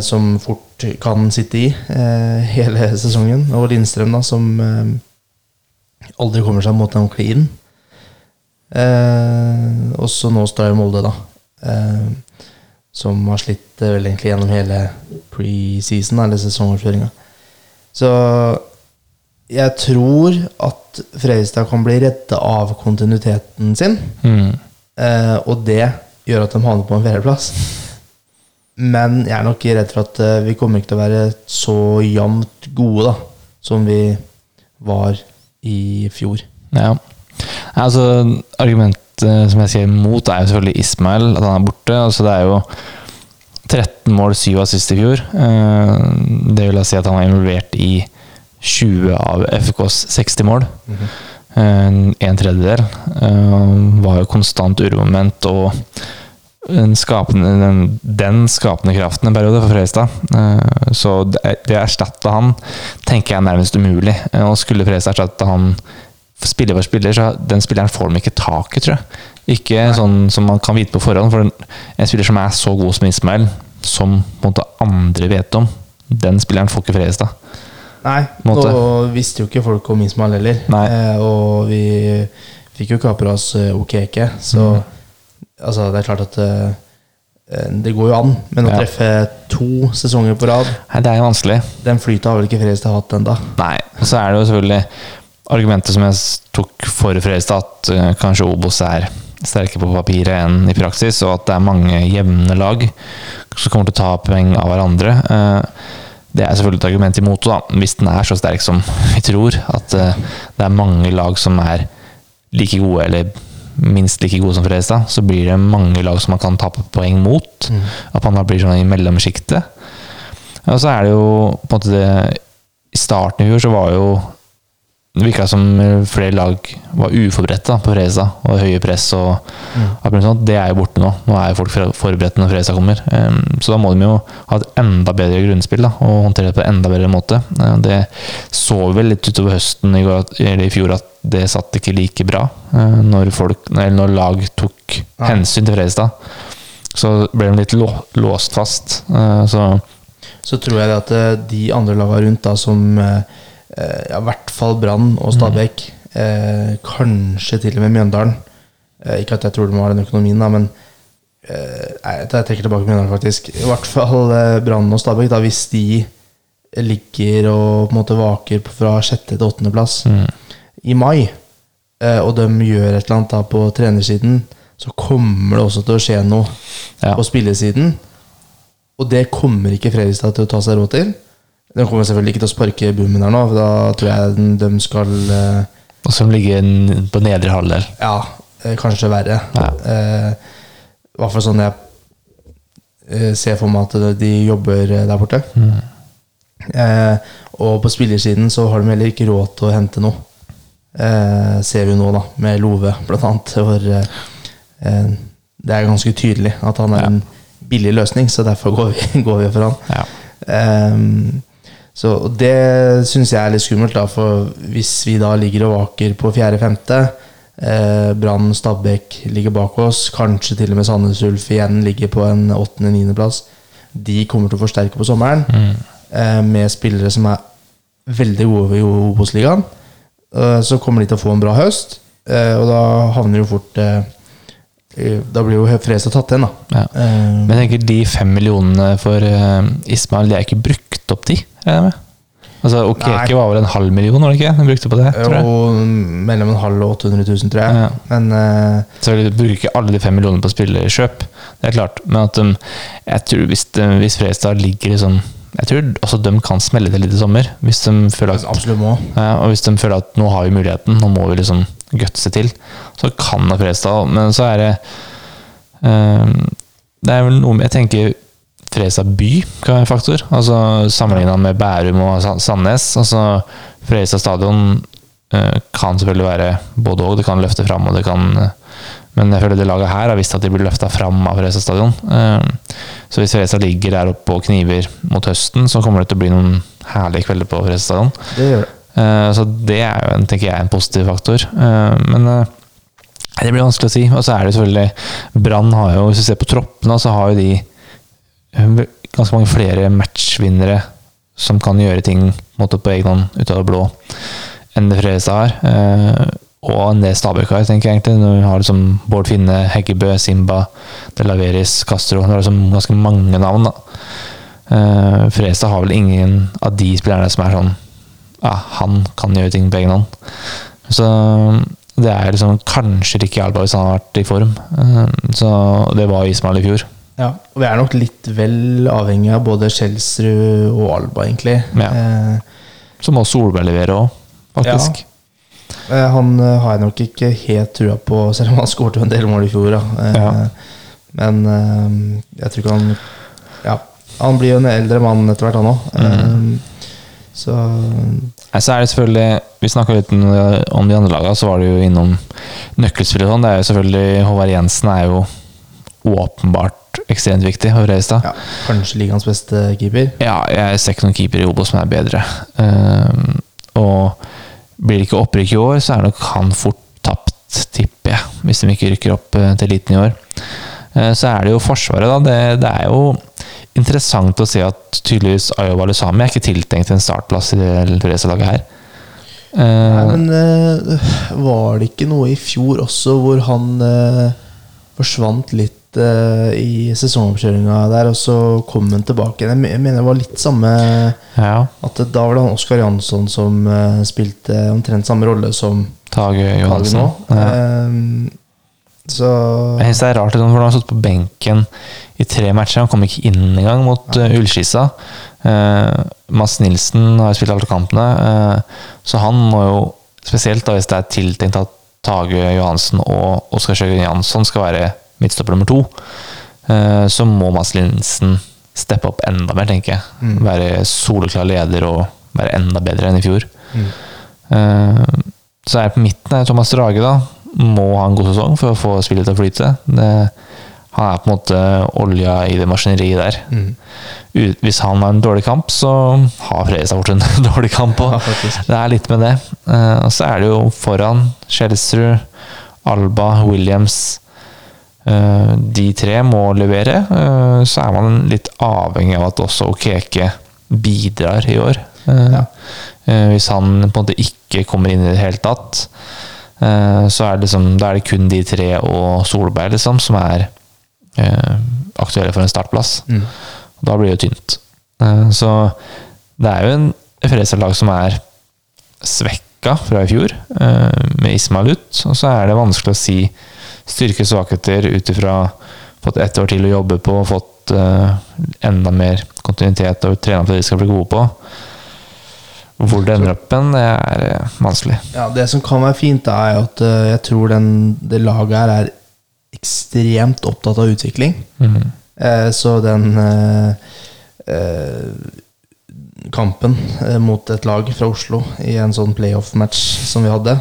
Som fort kan sitte i hele sesongen. Og Lindstrøm, da, som aldri kommer seg mot den ordentlig inn. Eh, og så nå står jeg i Molde, da. Eh, som har slitt eh, vel egentlig gjennom hele preseason, eller sesongoppkjøringa. Så jeg tror at Fredrikstad kan bli redda av kontinuiteten sin. Mm. Eh, og det gjør at de havner på en fjerdeplass. Men jeg er nok redd for at eh, vi kommer ikke til å være så jevnt gode da som vi var i fjor. Ja. Altså, argumentet som jeg sier mot, er jo selvfølgelig Ismail, at han er borte. Altså, det er jo 13 mål, 7 assist i fjor. Eh, Det vil jeg si at han er involvert i 20 av FKs 60 mål. Eh, En tredjedel. Eh, Var jo konstant uromoment og den skapende, den, den skapende kraften en periode for Fredrikstad. Eh, Så det, å erstatte han tenker jeg er nærmest umulig. Eh, Og skulle Fredrikstad erstatte han spiller for spiller, så den spilleren får de ikke tak i, tror jeg. Ikke sånn som man kan vite på forhånd. For en, spiller som er så god som Ismael, som på en måte andre vet om, den spilleren får ikke Fredrikstad. Nei, nå visste jo ikke folk om Ismael heller. Nei. Eh, og vi fikk jo kapra oss eh, Okeke, så altså, det er klart at eh, eh, det går jo an, men å Ja. treffe to sesonger på rad, Nei, det er jo vanskelig. den flyta har vel ikke Fredrikstad hatt ennå. Nei. Så er det jo selvfølgelig argumentet som jeg tok for Fredrikstad, at eh, kanskje Obos er sterkere på papiret enn i praksis, og at det er mange jevne lag som kommer til å ta poeng av hverandre. Eh, Det er selvfølgelig et argument imot da, hvis den er så sterk som vi tror. At eh, det er mange lag som er like gode, eller minst like gode som Fredrikstad. Så blir det mange lag som man kan tape poeng mot. At man da blir sånn i mellomsjiktet. Og så er det jo på en måte det I starten i fjor så var jo det virka som flere lag var uforberedte på Fredrikstad. Og høye press og alt sånt. Det er jo borte nå. Nå er jo folk forberedt når Fredrikstad kommer. Um, så da må de jo ha et enda bedre grunnspill da, og håndtere det på en enda bedre måte. Uh, det så vi vel litt utover høsten i, går, eller i fjor at det satt ikke like bra uh, når, folk, eller når lag tok hensyn til Fredrikstad. Så ble de litt lå, låst fast. Uh, så Så tror jeg det at eh, de andre lagene rundt, da, som eh, eh, ja, i hvert fall Brann og Stabæk, eh, kanskje til og med Mjøndalen eh, Ikke at jeg tror de har den økonomien, da, men eh, nei, jeg trekker tilbake Mjøndalen, faktisk. I hvert fall eh, Brann og Stabæk, da, hvis de ligger og på en måte vaker fra sjette til åttendeplass i mai, eh, og de gjør et eller annet da på trenersiden, så kommer det også til å skje noe ja. på spillesiden. Og det kommer ikke Fredrikstad til å ta seg råd til. De kommer selvfølgelig ikke til å sparke boomen her nå, for da tror jeg den- de skal eh, Og som ligger på nedre halvdel. Ja, eh, kanskje verre. Ja. Eh, I hvert fall sånn jeg eh, ser for meg at de jobber eh, der borte. Eh, og på spillersiden så har de heller ikke råd til å hente noe. Eh, ser vi nå, da, med Love, blant annet. For, eh, eh, det er ganske tydelig at han er Ja. en billig løsning, så derfor går vi, går vi for han. Ja. Ehm, så og det syns jeg er litt skummelt, da, for hvis vi da ligger og vaker på fjerde-femte eh, Brann Stabæk ligger bak oss, kanskje til og med Sandnes Ulf igjen ligger på en åttende-niendeplass. De kommer til å forsterke på sommeren eh, med spillere som er veldig gode i Obos-ligaen. Eh, så kommer de til å få en bra høst, eh, og da havner jo fort eh, Da blir jo Fresa tatt igjen, da. Ja. Eh, Men jeg tenker de fem millionene for Ismail, de er ikke brukt opp, de? regner jeg med. Altså, Okeke var vel en halv million, var det ikke? De brukte på det, tror jeg. Jo, mellom en halv og 800 000, tror jeg. Ja. Men uh, Så de bruker ikke alle de fem millionene på spillerkjøp, det er klart. Men at um, jeg tror hvis, de, hvis Fredrikstad ligger liksom Jeg tror også de kan smelle til litt i sommer. Hvis de føler at absolutt må. Ja, og hvis de føler at nå har vi muligheten, nå må vi liksom gutse til, så kan da Fredrikstad. Men så er det ehm, Det er vel noe med Jeg tenker Fredrikstad by kan være en faktor. Altså Sammenligna med Bærum og Sandnes. Altså Fredrikstad stadion eh, kan selvfølgelig være både og. Det kan løfte fram, og det kan eh, Men jeg føler det laget her har visst at de blir løfta fram av Fredrikstad stadion. Ehm, så hvis Fredrikstad ligger der oppe og kniver mot høsten, så kommer det til å bli noen herlige kvelder på Fredrikstad stadion. Det gjør det. Eh, Så det er jo tenker jeg, en positiv faktor. Eh, Men eh, det blir vanskelig å si. Og så er det selvfølgelig Brann har jo, hvis du ser på troppene, så har jo de eh, ganske mange flere matchvinnere som kan gjøre ting måte, på egen hånd ut av det blå, enn det Fredrikstad har. Eh, Og en del Stabæk har, tenker jeg egentlig. Når vi har liksom Bård Finne, Heggebø, Simba, De Laveris, Castro Det er liksom ganske mange navn, da. Uh, Fredrikstad har vel ingen av de spillerne som er sånn ja, han kan gjøre ting på egen hånd. Så det er liksom kanskje Ricky Alba hvis han har vært i form. Eh, Så det var Ismail i fjor. Ja, og vi er nok litt vel avhengig av både Skjelsrud og Alba, egentlig. Ja. Eh, Så må Solberg levere òg, faktisk. eh, han eh, har jeg nok ikke helt trua på, selv om han skåret en del mål i fjor. Eh, Ja. Men eh, jeg tror ikke han Ja, han blir jo en eldre mann etter hvert, han òg. Mm. så Nei, Så er det selvfølgelig Vi snakka litt om de andre lagene, så var det jo innom nøkkelspillet sånn. Det er jo selvfølgelig Håvard Jensen er jo åpenbart ekstremt viktig for Fredrikstad. ja, kanskje ligaens beste keeper. Ja, jeg ser ikke noen keeper i Obos som er bedre. Um, og blir det ikke opprykk i år, så er nok han fort tapt, tipper jeg. Hvis de ikke rykker opp eh, til eliten i år. Eh, så er det jo Forsvaret, da. Det, det er jo interessant å se at tydeligvis Ayo Lusami er ikke tiltenkt en startplass i det Fredrikstad-laget her. Nei, Eh, men eh, var det ikke noe i fjor også hvor han forsvant litt eh, i sesongoppkjøringa der, og så kom han tilbake igjen? Jeg mener det var litt samme ja. At da var det han Oskar Jansson som uh, spilte omtrent samme rolle som Tage Johansen. Ja. Eh, så Jeg synes det er rart, for han har stått på benken i tre matcher. Han kom ikke inn engang mot uh, Ullskissa. Uh, Mads Nilsen har spilt alle kampene, så han må jo, spesielt da hvis det er tiltenkt at Tage Johansen og Oskar Sjøgren Jansson skal være midtstopper nummer to, eh, så må Mads Linsen steppe opp enda mer, tenker jeg. Være soleklar leder og være enda bedre enn i fjor. Mm. så er jeg på midten er Thomas Drage, da. Må ha en god sesong for å få spillet til å flyte. Det, han er på en måte olja i det maskineriet der. Mm. Hvis han har en dårlig kamp, så har Fredrikstad fort en dårlig kamp òg. Ja. Det er litt med det. Eh, og så er det jo foran Skjelsrud, Alba, Williams eh, De tre må levere. Eh, så er man litt avhengig av at også Okeke bidrar i år. Eh, Ja. eh, hvis han på en måte ikke kommer inn i det hele tatt, eh, så er det, liksom, da er det kun de tre og Solberg liksom, som er eh, aktuelle for en startplass. Mm. Da blir det jo tynt. Eh, Så det er jo en Fredrikstad-lag som er svekka fra i fjor, eh, med Ismail ut. Og så er det vanskelig å si styrke svakheter ut ifra fått ett år til å jobbe på, fått uh, enda mer kontinuitet og trene på det de skal bli gode på. Hvor det ender opp hen, er eh, vanskelig. Ja, Det som kan være fint, er at uh, jeg tror den, det laget her er ekstremt opptatt av utvikling. Mm -hmm. uh, så den kampen mot et lag fra Oslo i en sånn playoff-match som vi hadde,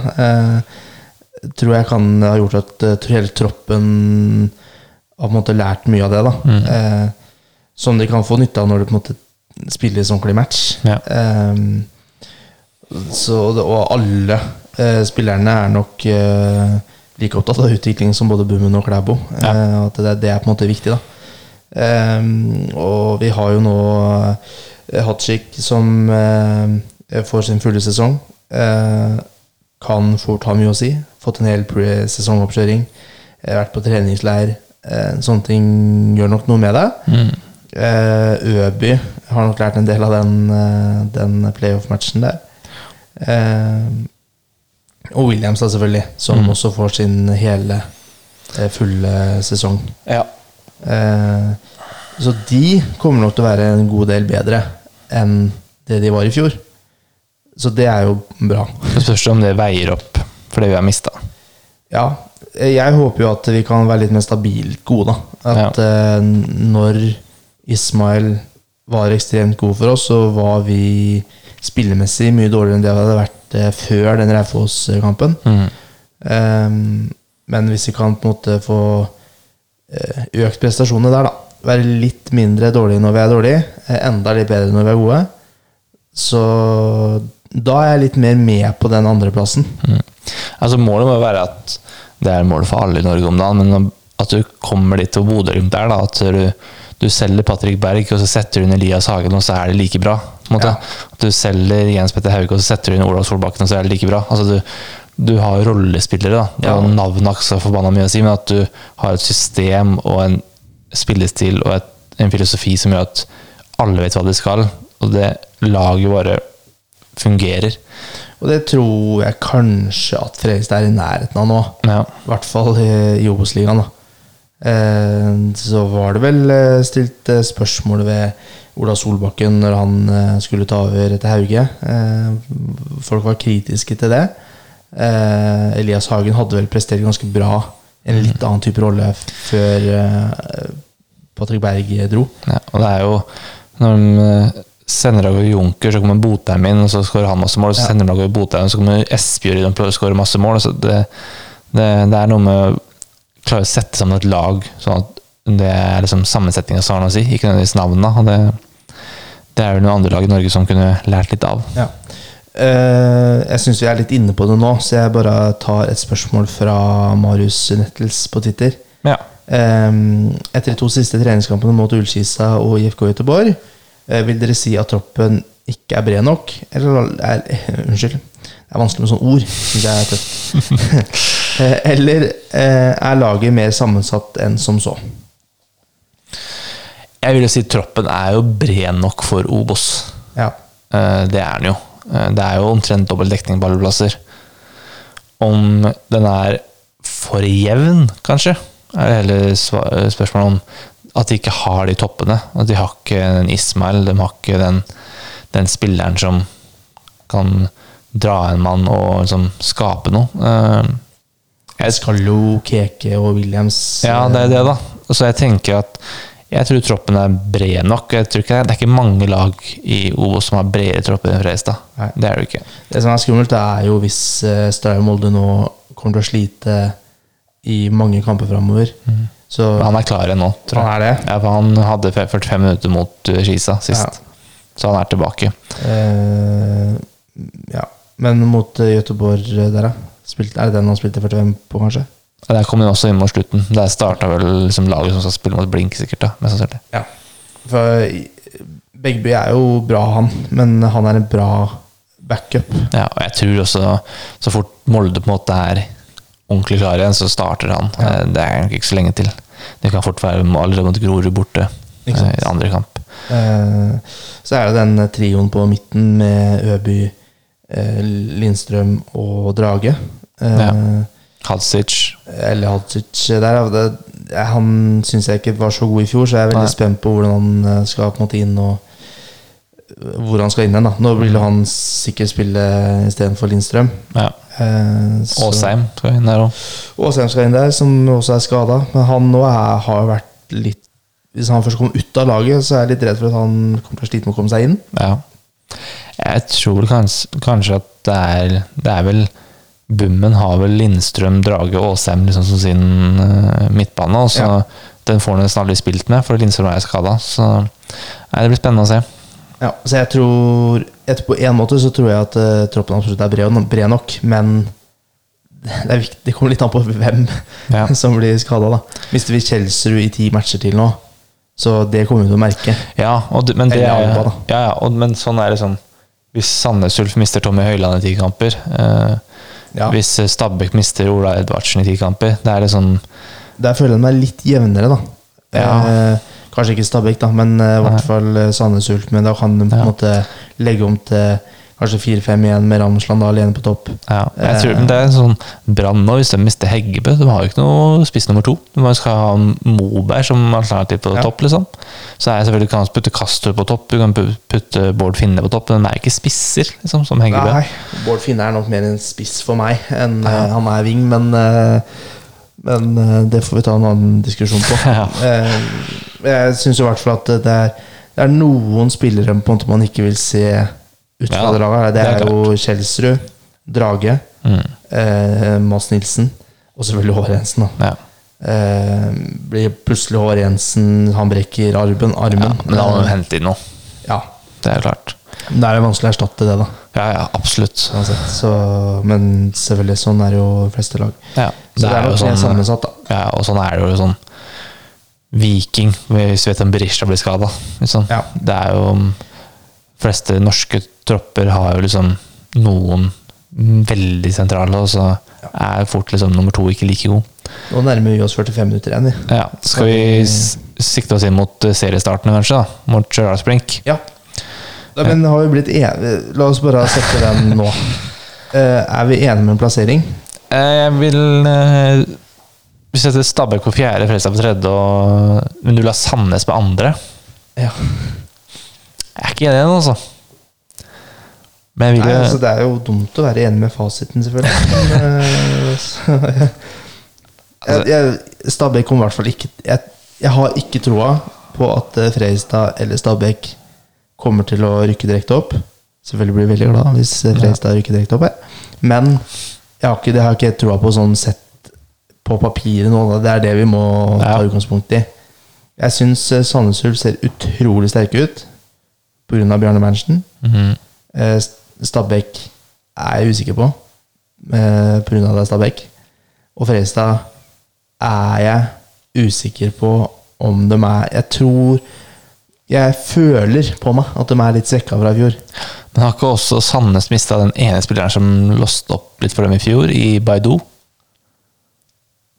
tror jeg kan ha gjort at uh, hele troppen har på en måte lært mye av det. da eh, Som de kan få nytte av når de på en måte spiller ordentlig match. Ja. Eh, så, og alle eh, spillerne er nok eh, like opptatt av utvikling som både Bummen og Klæbo. Ja. Eh, at det, det er på en måte viktig, da. Eh, og vi har jo nå Hatsik som får sin fulle sesong. Eh, kan fort ha mye å si. Fått en hel sesongoppkjøring. Eh, vært på treningsleir. Eh, sånne ting gjør nok noe med deg. Mm. Eh, Øby har nok lært en del av den, den playoff-matchen der. Og Williams, da, selvfølgelig, som Mm. også får sin hele, fulle sesong. Ja. Så de kommer nok til å være en god del bedre enn det de var i fjor. Så det er jo bra. Det spørs om det veier opp for det vi har mista. Ja, jeg håper jo at vi kan være litt mer stabilt gode, da. At eh, når Ismail var ekstremt god for oss, så var vi spillemessig mye dårligere enn det vi hadde vært eh, før den Raufoss-kampen. Mm. Eh, men hvis vi kan på en måte få eh, økt prestasjonene der, da. Være litt mindre dårlige når vi er dårlige, enda litt bedre når vi er gode. Så da er jeg litt mer med på den andreplassen. Mm. Altså Målet må jo være at det er målet for alle i Norge om dagen, men at du kommer litt til Bodø rundt der. da, At du, du selger Patrick Berg, og så setter du inn Elias Hagen, og så er det like bra. Ja. At du selger Jens Petter Hauge, og så setter du inn Olav Solbakken, og så er det like bra. Altså du, du har rollespillere, da. Ja. Og navnet har ikke så forbanna mye å si, men at du har et system og en spillestil og et, en filosofi som gjør at alle vet hva de skal, og det laget bare fungerer. Og det tror jeg kanskje at Fredrikstad er i nærheten av nå. Ja. I hvert fall i, Obos-ligaen. Eh, så var det vel eh, stilt eh, spørsmål ved Ola Solbakken når han skulle ta over etter Hauge. Folk var kritiske til det. Elias Hagen hadde vel prestert ganske bra en litt annen type rolle før Patrick Berg dro. Ja, og det er jo Når de sender dere Junker, så kommer Botheim inn, og så skårer han masse mål. Så sender dere Botheim, så kommer Espejord inn og skårer masse mål. Så det, det, det er noe med å klare å sette sammen et lag sånn at det er liksom sammensetninga som har noe å si, ikke nødvendigvis navnene. Og det, det er vel noen andre lag i Norge som kunne lært litt av. Ja. Uh, jeg syns vi er litt inne på det nå, så jeg bare tar et spørsmål fra Marius Nettles på Twitter. Ja. Um, etter de to siste treningskampene mot Ullskisa og IFK Göteborg, vil dere si at troppen ikke er bred nok? Eller er, eh, Unnskyld, det er vanskelig med sånne ord. Jeg er tøft. Eh, eller eh, er laget mer sammensatt enn som så? Jeg vil jo si troppen er jo bred nok for Obos. Ja. Eh, Det er den jo. Eh, Det er jo omtrent dobbel dekning på alle plasser. Om den er for jevn, kanskje, er det heller spørsmålet om at de ikke har de toppene. At de har ikke den Ismail, de har ikke den, den spilleren som kan dra en mann og liksom skape noe. Eh, Jeg Skallo, Keke og Williams ja, det er det, da. Så jeg tenker at Jeg tror troppen er bred nok. Jeg tror ikke, det er ikke mange lag i Obos som har bredere tropper enn Fredrikstad. Det er det ikke. Det som er skummelt, er jo hvis uh, Molde nå kommer til å slite i mange kamper framover. Så han er klar igjen nå, tror jeg. han er det. Ja, for han hadde 45 minutter mot Skisa sist. Ja. Så han er tilbake. Eh, ja. Men mot uh, Göteborg uh, der, da? Spilte, er det den han spilte 45 på, kanskje? Ja, Der kom han også inn mot slutten. Der starta vel liksom laget som skal spille mot Blink, sikkert. da, mest sannsynlig. Ja. For Begby er jo bra, han, men han er en bra backup. Ja, og jeg tror også så fort Molde på en måte er ordentlig klar igjen, så starter han. Ja. Eh, Det er nok ikke så lenge til. Det kan fort være allerede mot Grorud borte eh, i andre kamp. Eh, så er det den trioen på midten med Øby, Lindstrøm og Drage. Ja. Hadzic Eller Hadzic der. han syns jeg ikke var så god i fjor, så jeg er veldig Nei. spent på hvordan han skal på en måte inn og hvor han skal inn igjen. da Nå vil han sikkert spille istedenfor Lindstrøm. ja. Eh, Åsheim skal inn der òg. Åsheim skal inn der, som også er skada. Men han nå er, har vært litt Hvis han først kommer ut av laget, så er jeg litt redd for at han kommer til å slite med å komme seg inn. Ja. Jeg tror kanskje, kanskje at det er Det er vel Bummen har vel Lindstrøm, Drage og Åsheim liksom som sin uh, midtbane. Og så Ja. Den får han aldri spilt med, for Lindstrøm er skada. Så nei, det blir spennende å se. Ja, så jeg tror etter På en måte så tror jeg at uh, troppen absolutt er bred, bred nok, men det, er viktig, det kommer litt an på hvem Ja. som blir skada. Mister vi Kjelsrud i ti matcher til nå, så det kommer vi til å merke. Ja, og, det- men, det Alba, ja, ja, og, men sånn er det sånn Hvis Sandnes Ulf mister Tommy Høiland i ti kamper, eh, Ja. hvis eh, Stabæk mister Ola Edvardsen i ti kamper Det er det sånn Der føler jeg meg litt jevnere, da. Ja. Eh, kanskje ikke Stabæk, da, men eh, i hvert fall eh, Sandnes Ulf. Men da kan de på en Ja. måte legge om til kanskje 4-5 igjen med Ramsland da, alene på topp. ja, jeg tror, Eh. men Det er en sånn brann nå, hvis de mister Heggebø. De har jo ikke noe spiss nummer to. Man skal ha Moberg som alternativ på Ja. topp, liksom. Så er selvfølgelig kan man putte Kastrup på topp, du kan putte Bård Finne på topp, men de er ikke spisser, liksom, som Heggebø. Nei, Bård Finne er nok mer en spiss for meg enn ja. han er wing, men eh, Men eh, det får vi ta en annen diskusjon på. Ja. Eh, jeg syns i hvert fall at det er, det er noen spillere man ikke vil se ut fra Ja, det laget. Det er er jo Kjelsrud, Drage, Mm, eh, Mads Nilsen og selvfølgelig Håvard Jensen. da ja. Eh, blir plutselig Håvard Jensen Han brekker armen. armen. ja, men da må du hente inn noe. ja. Det er klart. Da er det vanskelig å erstatte det, da. Ja, ja, absolutt. Så, men selvfølgelig, sånn er jo fleste lag. Ja, Så det er, er jo sånn, sammensatt, da. Ja, og sånn er det jo sånn Viking, hvis vi vet om Berisha blir skada. Liksom. Ja. Det er jo fleste norske tropper har jo liksom noen veldig sentrale, og så er fort liksom nummer to ikke like god. Nå nærmer vi oss 45 minutter igjen. Ja, Skal vi sikte oss inn mot seriestartene, kanskje? da Mot Gerard Sprink? Ja. Da, men har vi blitt enige La oss bare sette den nå. Eh, er vi enige med en plassering? Eh, Jeg vil eh, Vi setter Stabæk på fjerde, Fredrikstad på tredje, og men du ha Sandnes på andre? Ja. Jeg er ikke enig i den, altså. Men jeg vil Nei, altså, det er jo dumt å være enig med fasiten, selvfølgelig. Men, eh, så, jeg, Altså- jeg, Stabæk kommer i hvert fall ikke jeg, jeg har ikke troa på at eh, Fredrikstad eller Stabæk kommer til å rykke direkte opp. Selvfølgelig blir jeg veldig glad hvis eh, Fredrikstad rykker direkte opp. Jeg. Men jeg har ikke, det har ikke troa på sånn sett på papiret nå. da. Det er det vi må ta Ja. utgangspunkt i. Jeg syns Sandnes Ulf ser utrolig sterke ut pga. Bjarne Berntsen. Mhm. Eh, Stabæk er jeg usikker på, eh, av det er Stabæk. Og Fredrikstad er jeg usikker på om de er Jeg tror Jeg føler på meg at de er litt svekka fra i fjor. Men har ikke også Sandnes mista den ene spilleren som låste opp litt for dem i fjor, i Baidu?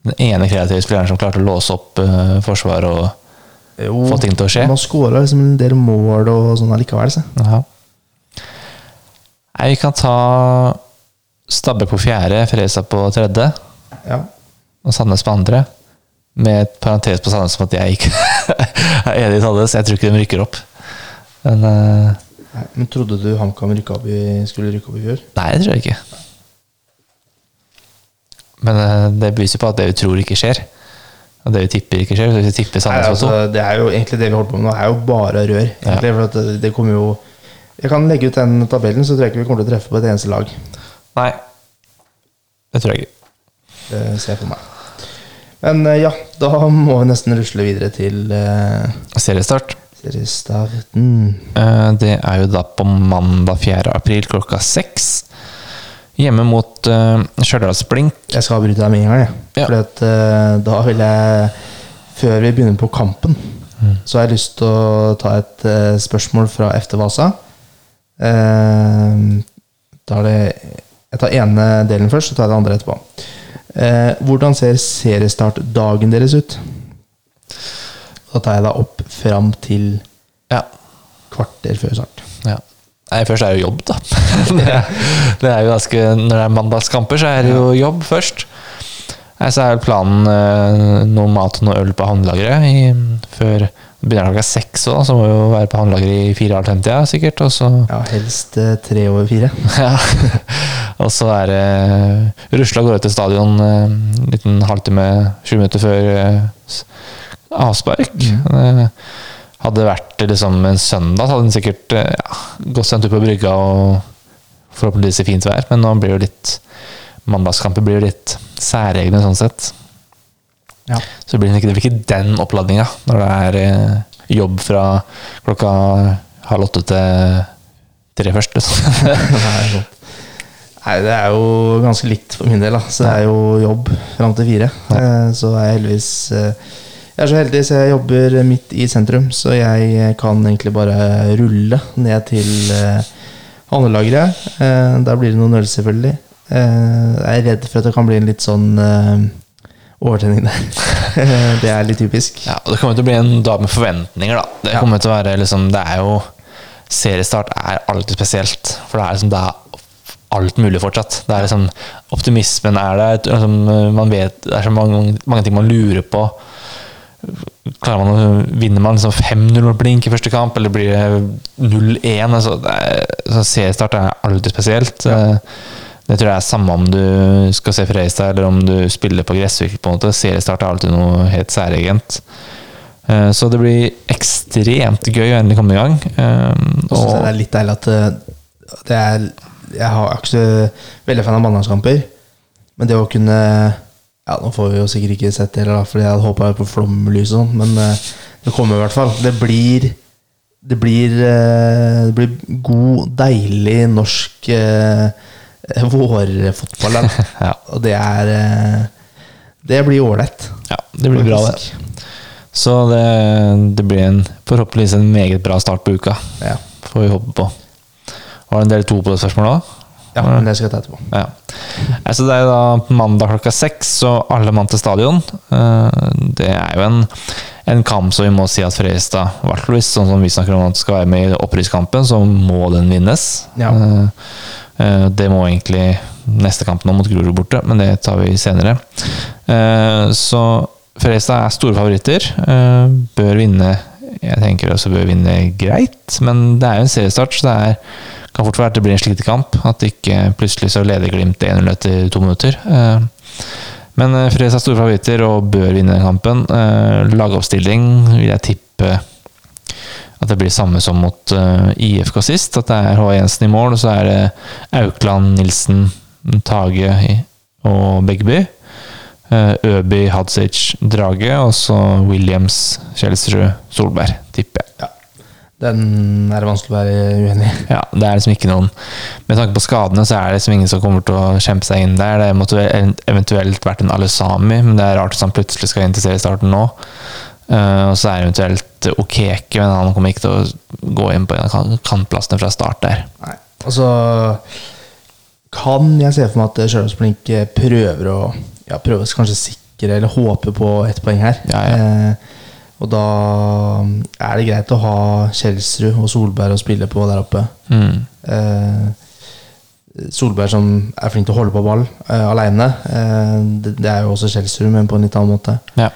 Den ene kreative spilleren som klarte å låse opp uh, forsvaret og Jo, få ting til å skje? Man skåra liksom en del mål og sånn allikevel. Så. Nei, vi kan ta Stabbe på fjerde, Fredrikstad på tredje Ja. og Sandnes på andre. Med et parentes på Sandnes som at jeg ikke er enig i Sandnes. Jeg tror ikke de rykker opp. Men uh, Nei, men trodde du HamKam skulle rykke opp i fjor? Nei, det tror jeg ikke. Men uh, det beviser på at det vi tror ikke skjer. Og det vi tipper ikke skjer. Hvis vi tipper Sandnes altså, det er jo egentlig det vi holder på med nå, er jo bare rør. Egentlig, at det, det kommer jo Jeg kan legge ut den tabellen, så tror jeg ikke vi kommer til å treffe på et eneste lag. Nei. Det tror jeg ikke. Det ser jeg for meg. Men eh, ja, da må vi nesten rusle videre til uh, Seriestart. seriestarten. Eh, Det er jo da på mandag 4. april klokka seks. Hjemme mot uh, Stjørdals-Blink. Jeg skal avbryte deg med en gang, jeg. Ja. Fordi at uh, da vil jeg Før vi begynner på kampen, så har jeg lyst til å ta et uh, spørsmål fra FT Vasa. Eh, da er det Jeg tar ene delen først, så tar jeg det andre etterpå. Eh, hvordan ser seriestartdagen deres ut? Da tar jeg da opp fram til Ja. kvarter før start. ja. Nei, først er det jo jobb, da. det, er, jo ganske Når det er mandagskamper, så er det jo jobb først. Nei, så er planen eh, noe mat og noe øl på håndlageret før begynner klokka seks òg, så må vi jo være på håndlageret i fire av tida sikkert. Og så Ja, helst eh, tre over fire. Ja. Og så er det rusla går ut til stadion eh, en liten halvtime, 20 minutter før eh, avspark. Eh, Hadde det vært liksom en søndag, så hadde den sikkert eh, ja, gått seg en tur på brygga og forhåpentligvis i fint vær, men nå blir jo litt Mandagskamper blir jo litt særegne sånn sett. Ja. Så det blir ikke, det blir ikke den oppladninga når det er eh, jobb fra klokka halv åtte til tre først. Liksom. Nei, det er jo ganske likt for min del. Da. Så det er jo jobb fram til fire. Eh, Så er jeg heldigvis eh, Jeg er så heldig, så jeg jobber midt i sentrum. Så jeg kan egentlig bare rulle ned til håndlageret. Eh, Der blir det noen øl, selvfølgelig. Eh, Jeg er redd for at det kan bli en litt sånn overtenning der. Det er litt typisk. Ja, og Det kommer til å bli en dag med forventninger. da Det Ja. kommer til å være liksom Det er jo Seriestart er alltid spesielt. For det er liksom Det er alt mulig fortsatt. Det er liksom Optimismen er der. Liksom, man vet Det er så mange, mange ting man lurer på. Klarer man å Vinner man liksom 5-0 mot Blink i første kamp, eller blir det 0-1? Altså, det er- så seriestart er alltid spesielt. Eh, Det tror jeg er samme om du skal se Freistad eller om du spiller på Gressvik. på en måte. Seriestart er alltid noe helt særegent. Eh, Så det blir ekstremt gøy å endelig komme i gang. Eh, Og så synes det er litt deilig at eh, det er Jeg har er ikke så veldig fan av mandagskamper, men det å kunne Ja, nå får vi jo sikkert ikke sett det da, fordi jeg hadde håpa på flomlys og sånn, men eh, det kommer i hvert fall. Det blir Det blir, eh, det blir god, deilig norsk eh, vårfotball ja, Og det er eh, Det blir ålreit. ja, det blir bra, det. Så det, det blir en, forhåpentligvis en meget bra start på uka. Ja. Får vi håpe på. Var det en del to på det spørsmålet òg? ja, men det skal jeg ta etterpå. Ja. Altså det er da mandag klokka seks, og alle mann til stadion. Eh, Det er jo en, en kamp som vi må si at Fredrikstad, i sånn som vi snakker om at skal være med i opprykkskampen, så må den vinnes. Ja. Eh, Det må egentlig neste kamp nå mot Grorud borte, men det tar vi senere. Eh, Så Fredrikstad er store favoritter. eh, Bør vinne Jeg tenker også bør vinne greit, men det er jo en seriestart, så det er kan fort være at det blir en slitekamp. At ikke plutselig så leder Glimt 1-0 etter to minutter. Men Fredrikstad er store favoritter og bør vinne den kampen. Lagoppstilling vil jeg tippe at det blir samme som mot uh, IFK sist. At det er H. Jensen i mål, og så er det Aukland, Nilsen, Tage og Begby. Uh, Øby, Hadzic, Drage, og så Williams, Kjelsrud, Solberg, tipper jeg. Ja. Den er det vanskelig å være uenig i. Ja, det er liksom ikke noen Med tanke på skadene, så er det liksom ingen som kommer til å kjempe seg inn der. Det måtte eventuelt vært en Alesami, men det er rart hvis han plutselig skal inn til seriestarten nå. Eh, og så er eventuelt Okeke, men han kommer ikke til å gå inn på en av kantplassene fra start der. Nei. Og så kan jeg se for meg at Stjørdals-Blink prøver å ja, prøver kanskje sikre eller håpe på ett poeng her. Ja, ja. Eh, og da er det greit å ha Kjelsrud og Solberg å spille på der oppe. Mm. Eh, Solberg som er flink til å holde på ball eh, aleine. Eh, det, det er jo også Kjelsrud, men på en litt annen måte. Ja.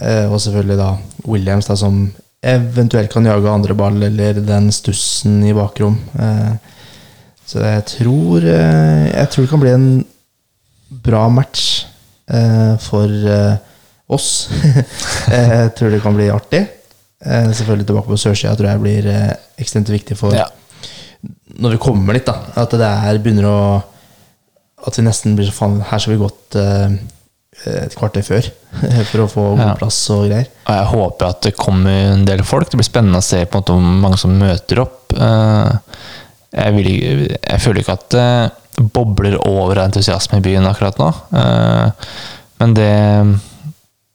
Eh, og selvfølgelig da Williams, da, som eventuelt kan jage andre ball, eller den stussen i bakrom. Eh, så jeg tror eh, Jeg tror det kan bli en bra match eh, for oss. jeg tror det kan bli artig. Eh, selvfølgelig tilbake på sørsida tror jeg blir ekstremt viktig for Ja. når vi kommer dit. da At det er begynner å At vi nesten blir så faen Her skal vi gått eh, et kvarter før for å få god plass og greier. Og jeg håper at det kommer en del folk. Det blir spennende å se på en måte hvor mange som møter opp. Eh, Jeg, vil, jeg føler ikke at det bobler over av entusiasme i byen akkurat nå. Eh, Men det,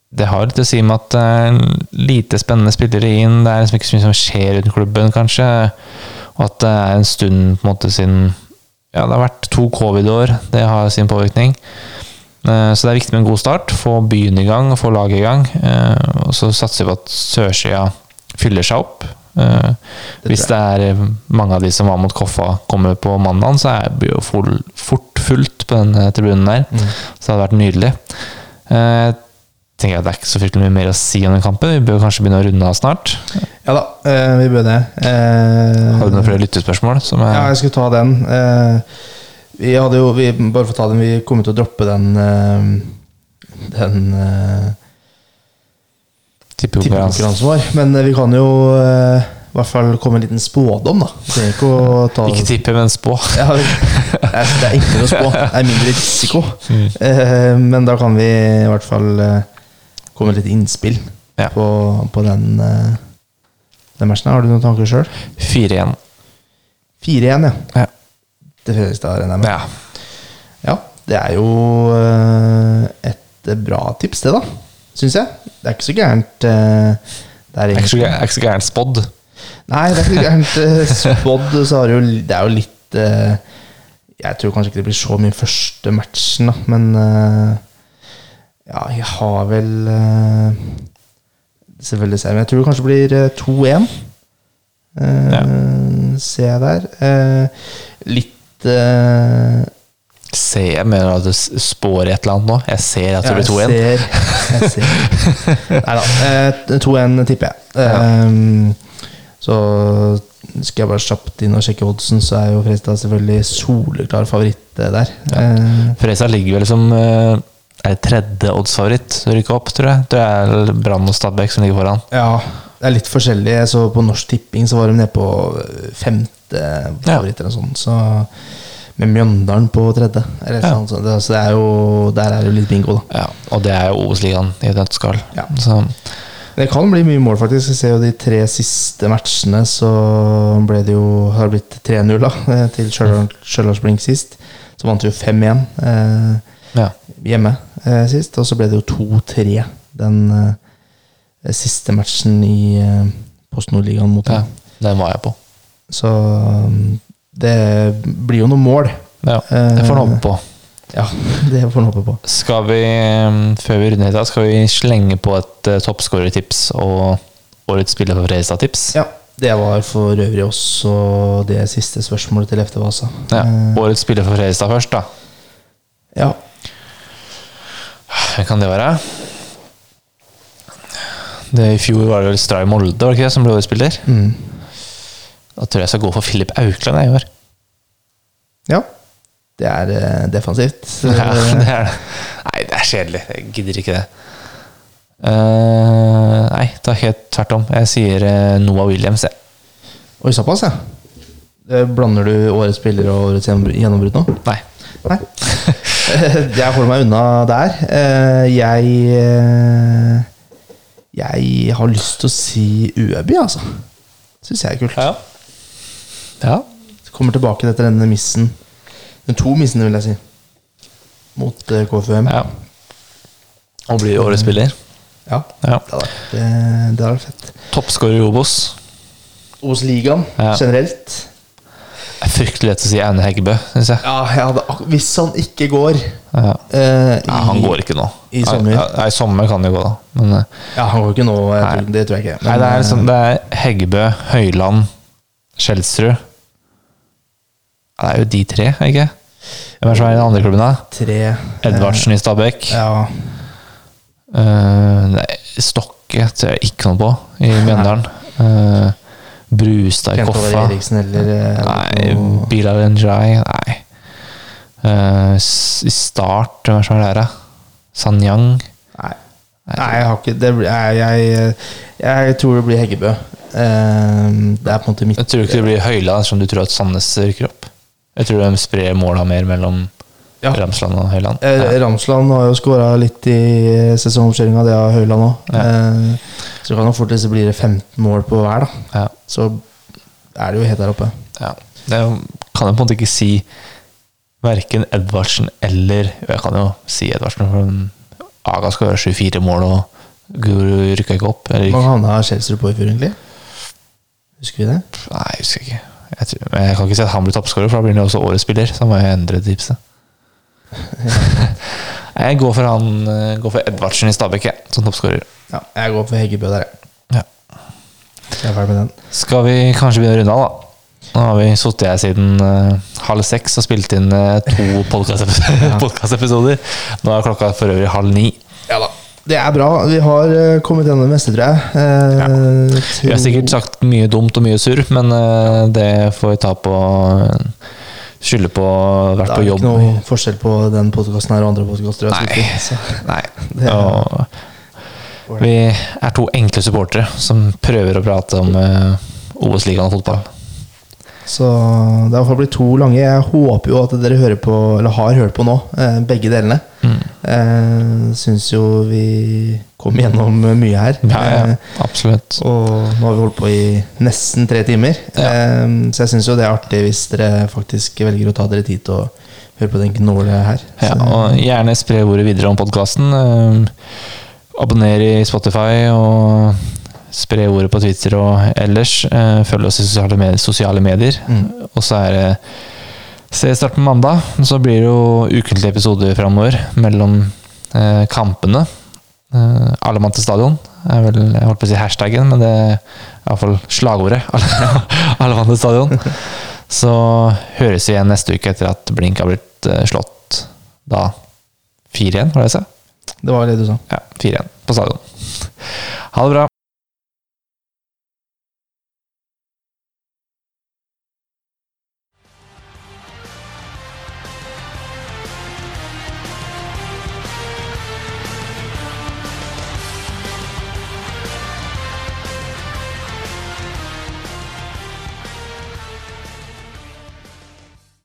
det har litt å si med at det er lite spennende spillere inn. Det er liksom ikke så mye som skjer rundt klubben, kanskje. Og at det er en stund på en måte siden Ja, det har vært to covid-år. Det har sin påvirkning. Eh, Så det er viktig med en god start. Få byen i gang få laget i gang. Eh, Og så satser vi på at sørsida fyller seg opp. Eh, Hvis det er mange av de som var mot Koffa, kommer på mandag, så er det jo fort fullt på den tribunen der. Så det hadde vært nydelig. Tenker Jeg tenker at Det er ikke så fryktelig mye mer å si om den kampen. Vi bør kanskje begynne å runde av snart. Ja da, vi bør det. Har du noen flere lyttespørsmål? Som Ja, jeg skulle ta den. Eh, vi hadde jo, vi, bare for å ta den, vi kommer til å droppe den eh, Den uh, tippekonkurranse? tippekonkurransen vår. Men eh, vi kan jo uh, i hvert fall komme en liten spådom, da. Ikke Ikke tippe, men spå. ja, det, er, er enklere å spå. Det er mindre risiko. Mm. Men da kan vi i hvert fall komme med litt innspill Ja. på, på den, den matchen. Har du noen tanker sjøl? 4-1. 4-1, ja. Ja. Til Fredrikstad, regner jeg med. ja. Ja, det er jo eh, et bra tips, det, da. Syns jeg. Det er ikke så gærent. eh, Det er ikke så så gærent spådd. Nei, det er ikke gærent. eh, Spådd, så har det jo Det er jo litt eh, Jeg tror kanskje ikke det blir så mye første matchen, da, men eh, Ja, jeg har vel eh, Selvfølgelig ser jeg, men jeg tror det kanskje blir eh, 2-1. Eh, Ja. Ser jeg der. Eh, litt eh, Ser jeg mener at du spår et eller annet nå? Jeg ser at det blir 2-1. Jeg ser. Nei da. eh, 2-1 tipper jeg. Eh, så skal jeg bare kjapt inn og sjekke oddsen, så er jo Fredstad selvfølgelig soleklar favoritt eh, der. Ja. Fredstad ligger vel som eh, er tredje oddsfavoritt å rykke opp, tror jeg. Det er Brann og Stabæk som ligger foran. ja, det er litt forskjellig. Jeg så på Norsk Tipping så var de nede på eh, femte favoritt eller noe sånt. Så med Mjøndalen på tredje. Eller Ja. sånn, så det, så det er jo, der er det jo litt bingo, da. Ja, og det er jo Obos-ligaen i nøtteskall. Ja. Så Det kan bli mye mål, faktisk. Jeg ser jo de tre siste matchene, så ble det jo Har det blitt 3-0 da eh, til Stjørdals Blink sist. Så vant vi jo 5-1 eh, ja. hjemme eh, sist. Og så ble det jo 2-3 den eh, siste matchen i eh, Post Nord-ligaen mot ja. Den var jeg på. Så um, det blir jo noen mål. Ja, det får en håpe på. Ja, det får en håpe på. Skal vi, eh, før vi runder hit, skal vi slenge på et toppskårertips og årets spiller for Fredrikstad-tips? Ja, det var for øvrig også det siste spørsmålet til Lefte Vasa. Ja. Eh, Årets spiller for Fredrikstad først, da. ja. Hvem kan det være? Det I fjor var det vel Stray Molde var det ikke det, som ble årets spiller. Mm. Da tror jeg jeg skal gå for Filip Aukland i år. Ja. Det er uh, defensivt. Ja, det er det. Nei, det er kjedelig. Jeg gidder ikke det. Uh, nei, det er helt tvert om. Jeg sier uh, Noah Williams, jeg. Oi, såpass, ja. Blander du årets spiller og årets gjennombrudd- nå? Nei. Nei. jeg holder meg unna der. Jeg Jeg har lyst til å si Øby, altså. Syns jeg er kult. Ja. ja. Kommer tilbake etter denne missen. Den to missene, vil jeg si. Mot eh, KFUM. ja. Og blir årets spiller. Ja. Ja. Det hadde vært, eh, fett. Toppskårer i Obos. Obos-ligaen Ja. generelt. Fryktelig lett å si Aune Heggebø, syns jeg. Ja, jeg hadde, hvis han ikke går Ja. uh, i, Nei, han går ikke nå. i sommer. Ja, ja, I sommer kan det gå, da. Men eh, Ja, han går ikke nå, tror, det tror jeg ikke. nei, det er, eh, liksom, det er Heggebø, Høyland, Skjelsrud. Det er jo de tre, ikke Hvem er som er i den andre klubben, da? tre Edvardsen i Stabæk. Ja, Uh, nei, Stokke tror jeg ikke noe på i Mjøndalen. Eh, Brustad i Koffa. Eriksen eller eh, Nei, Bilal Njai. Nei. Uh, start, hva er det som er da? Sanyang? Nei. Nei, jeg har ikke det, jeg, jeg, jeg tror det blir Heggebø. Uh, det er på en måte mitt Jeg tror ikke det blir Høyland, som du tror at Sandnes rykker opp. Jeg tror de sprer måla mer mellom Ja. Ramsland og Høyland. Ja. Ramsland har jo skåra litt i sesongoppkjøringa, det har Høyland òg. Eh, så kan det fort bli det 15 mål på hver, da. Ja. Så er det jo helt der oppe. Ja. Det kan jeg på en måte ikke si verken Edvardsen eller Jeg kan jo si Edvardsen, for Aga skal gjøre 24 mål, og Guru rykka ikke opp. Hva havna Chelsea på i fjor, egentlig? Husker vi det? nei, jeg husker ikke. Jeg, tror, men jeg kan ikke si at han blir toppskårer, for da blir han jo også årets spiller. Så da må jeg endre tipset. jeg går for han eh, Går for Edvardsen i Stabæk, som toppskårer. Ja, jeg går for Heggebø der, jeg. Ja. Jeg er ferdig med den. Skal vi kanskje begynne å runde av, da? Nå har vi sittet her siden uh, halv seks og spilt inn uh, to podkastepisoder. Nå er klokka for øvrig halv ni. Ja da. Det er bra. Vi har uh, kommet gjennom det meste, tror jeg. Eh, Vi har sikkert sagt mye dumt og mye surr, men det får vi ta på Skylde på å vært på jobb. Det er ikke noe forskjell på den podkasten og andre podkaster. Nei. Nei. Det er- Og vi er to enkle supportere som prøver å prate om uh, OS-ligaen og fotball. Så det har blitt to lange. Jeg håper jo at dere hører på, eller har hørt på nå, eh, begge delene. Mm. Eh, Syns jo vi kom gjennom mye her. Ja, ja, Eh, absolutt. Og nå har vi holdt på i nesten tre timer. Ja. Eh, så jeg syns jo det er artig hvis dere faktisk velger å ta dere tid til å høre på den gnålet her. Ja, og gjerne spre ordet videre om podkasten. Abonner i Spotify og spre ordet på Twitter og ellers. Eh, følg oss i sosiale medier. Sosiale medier. Mm. Og så er det seriestart på mandag. Så blir det jo ukentlige episoder framover mellom eh, kampene. Eh, alle mann til stadion er vel Jeg holdt på å si hashtaggen, men det er iallfall slagordet. Alle, alle mann til stadion. Så høres vi igjen neste uke etter at Blink har blitt eh, slått da 4-1, var det jeg sa? Det var det du sa. Ja, 4-1 på stadion. Ha det bra.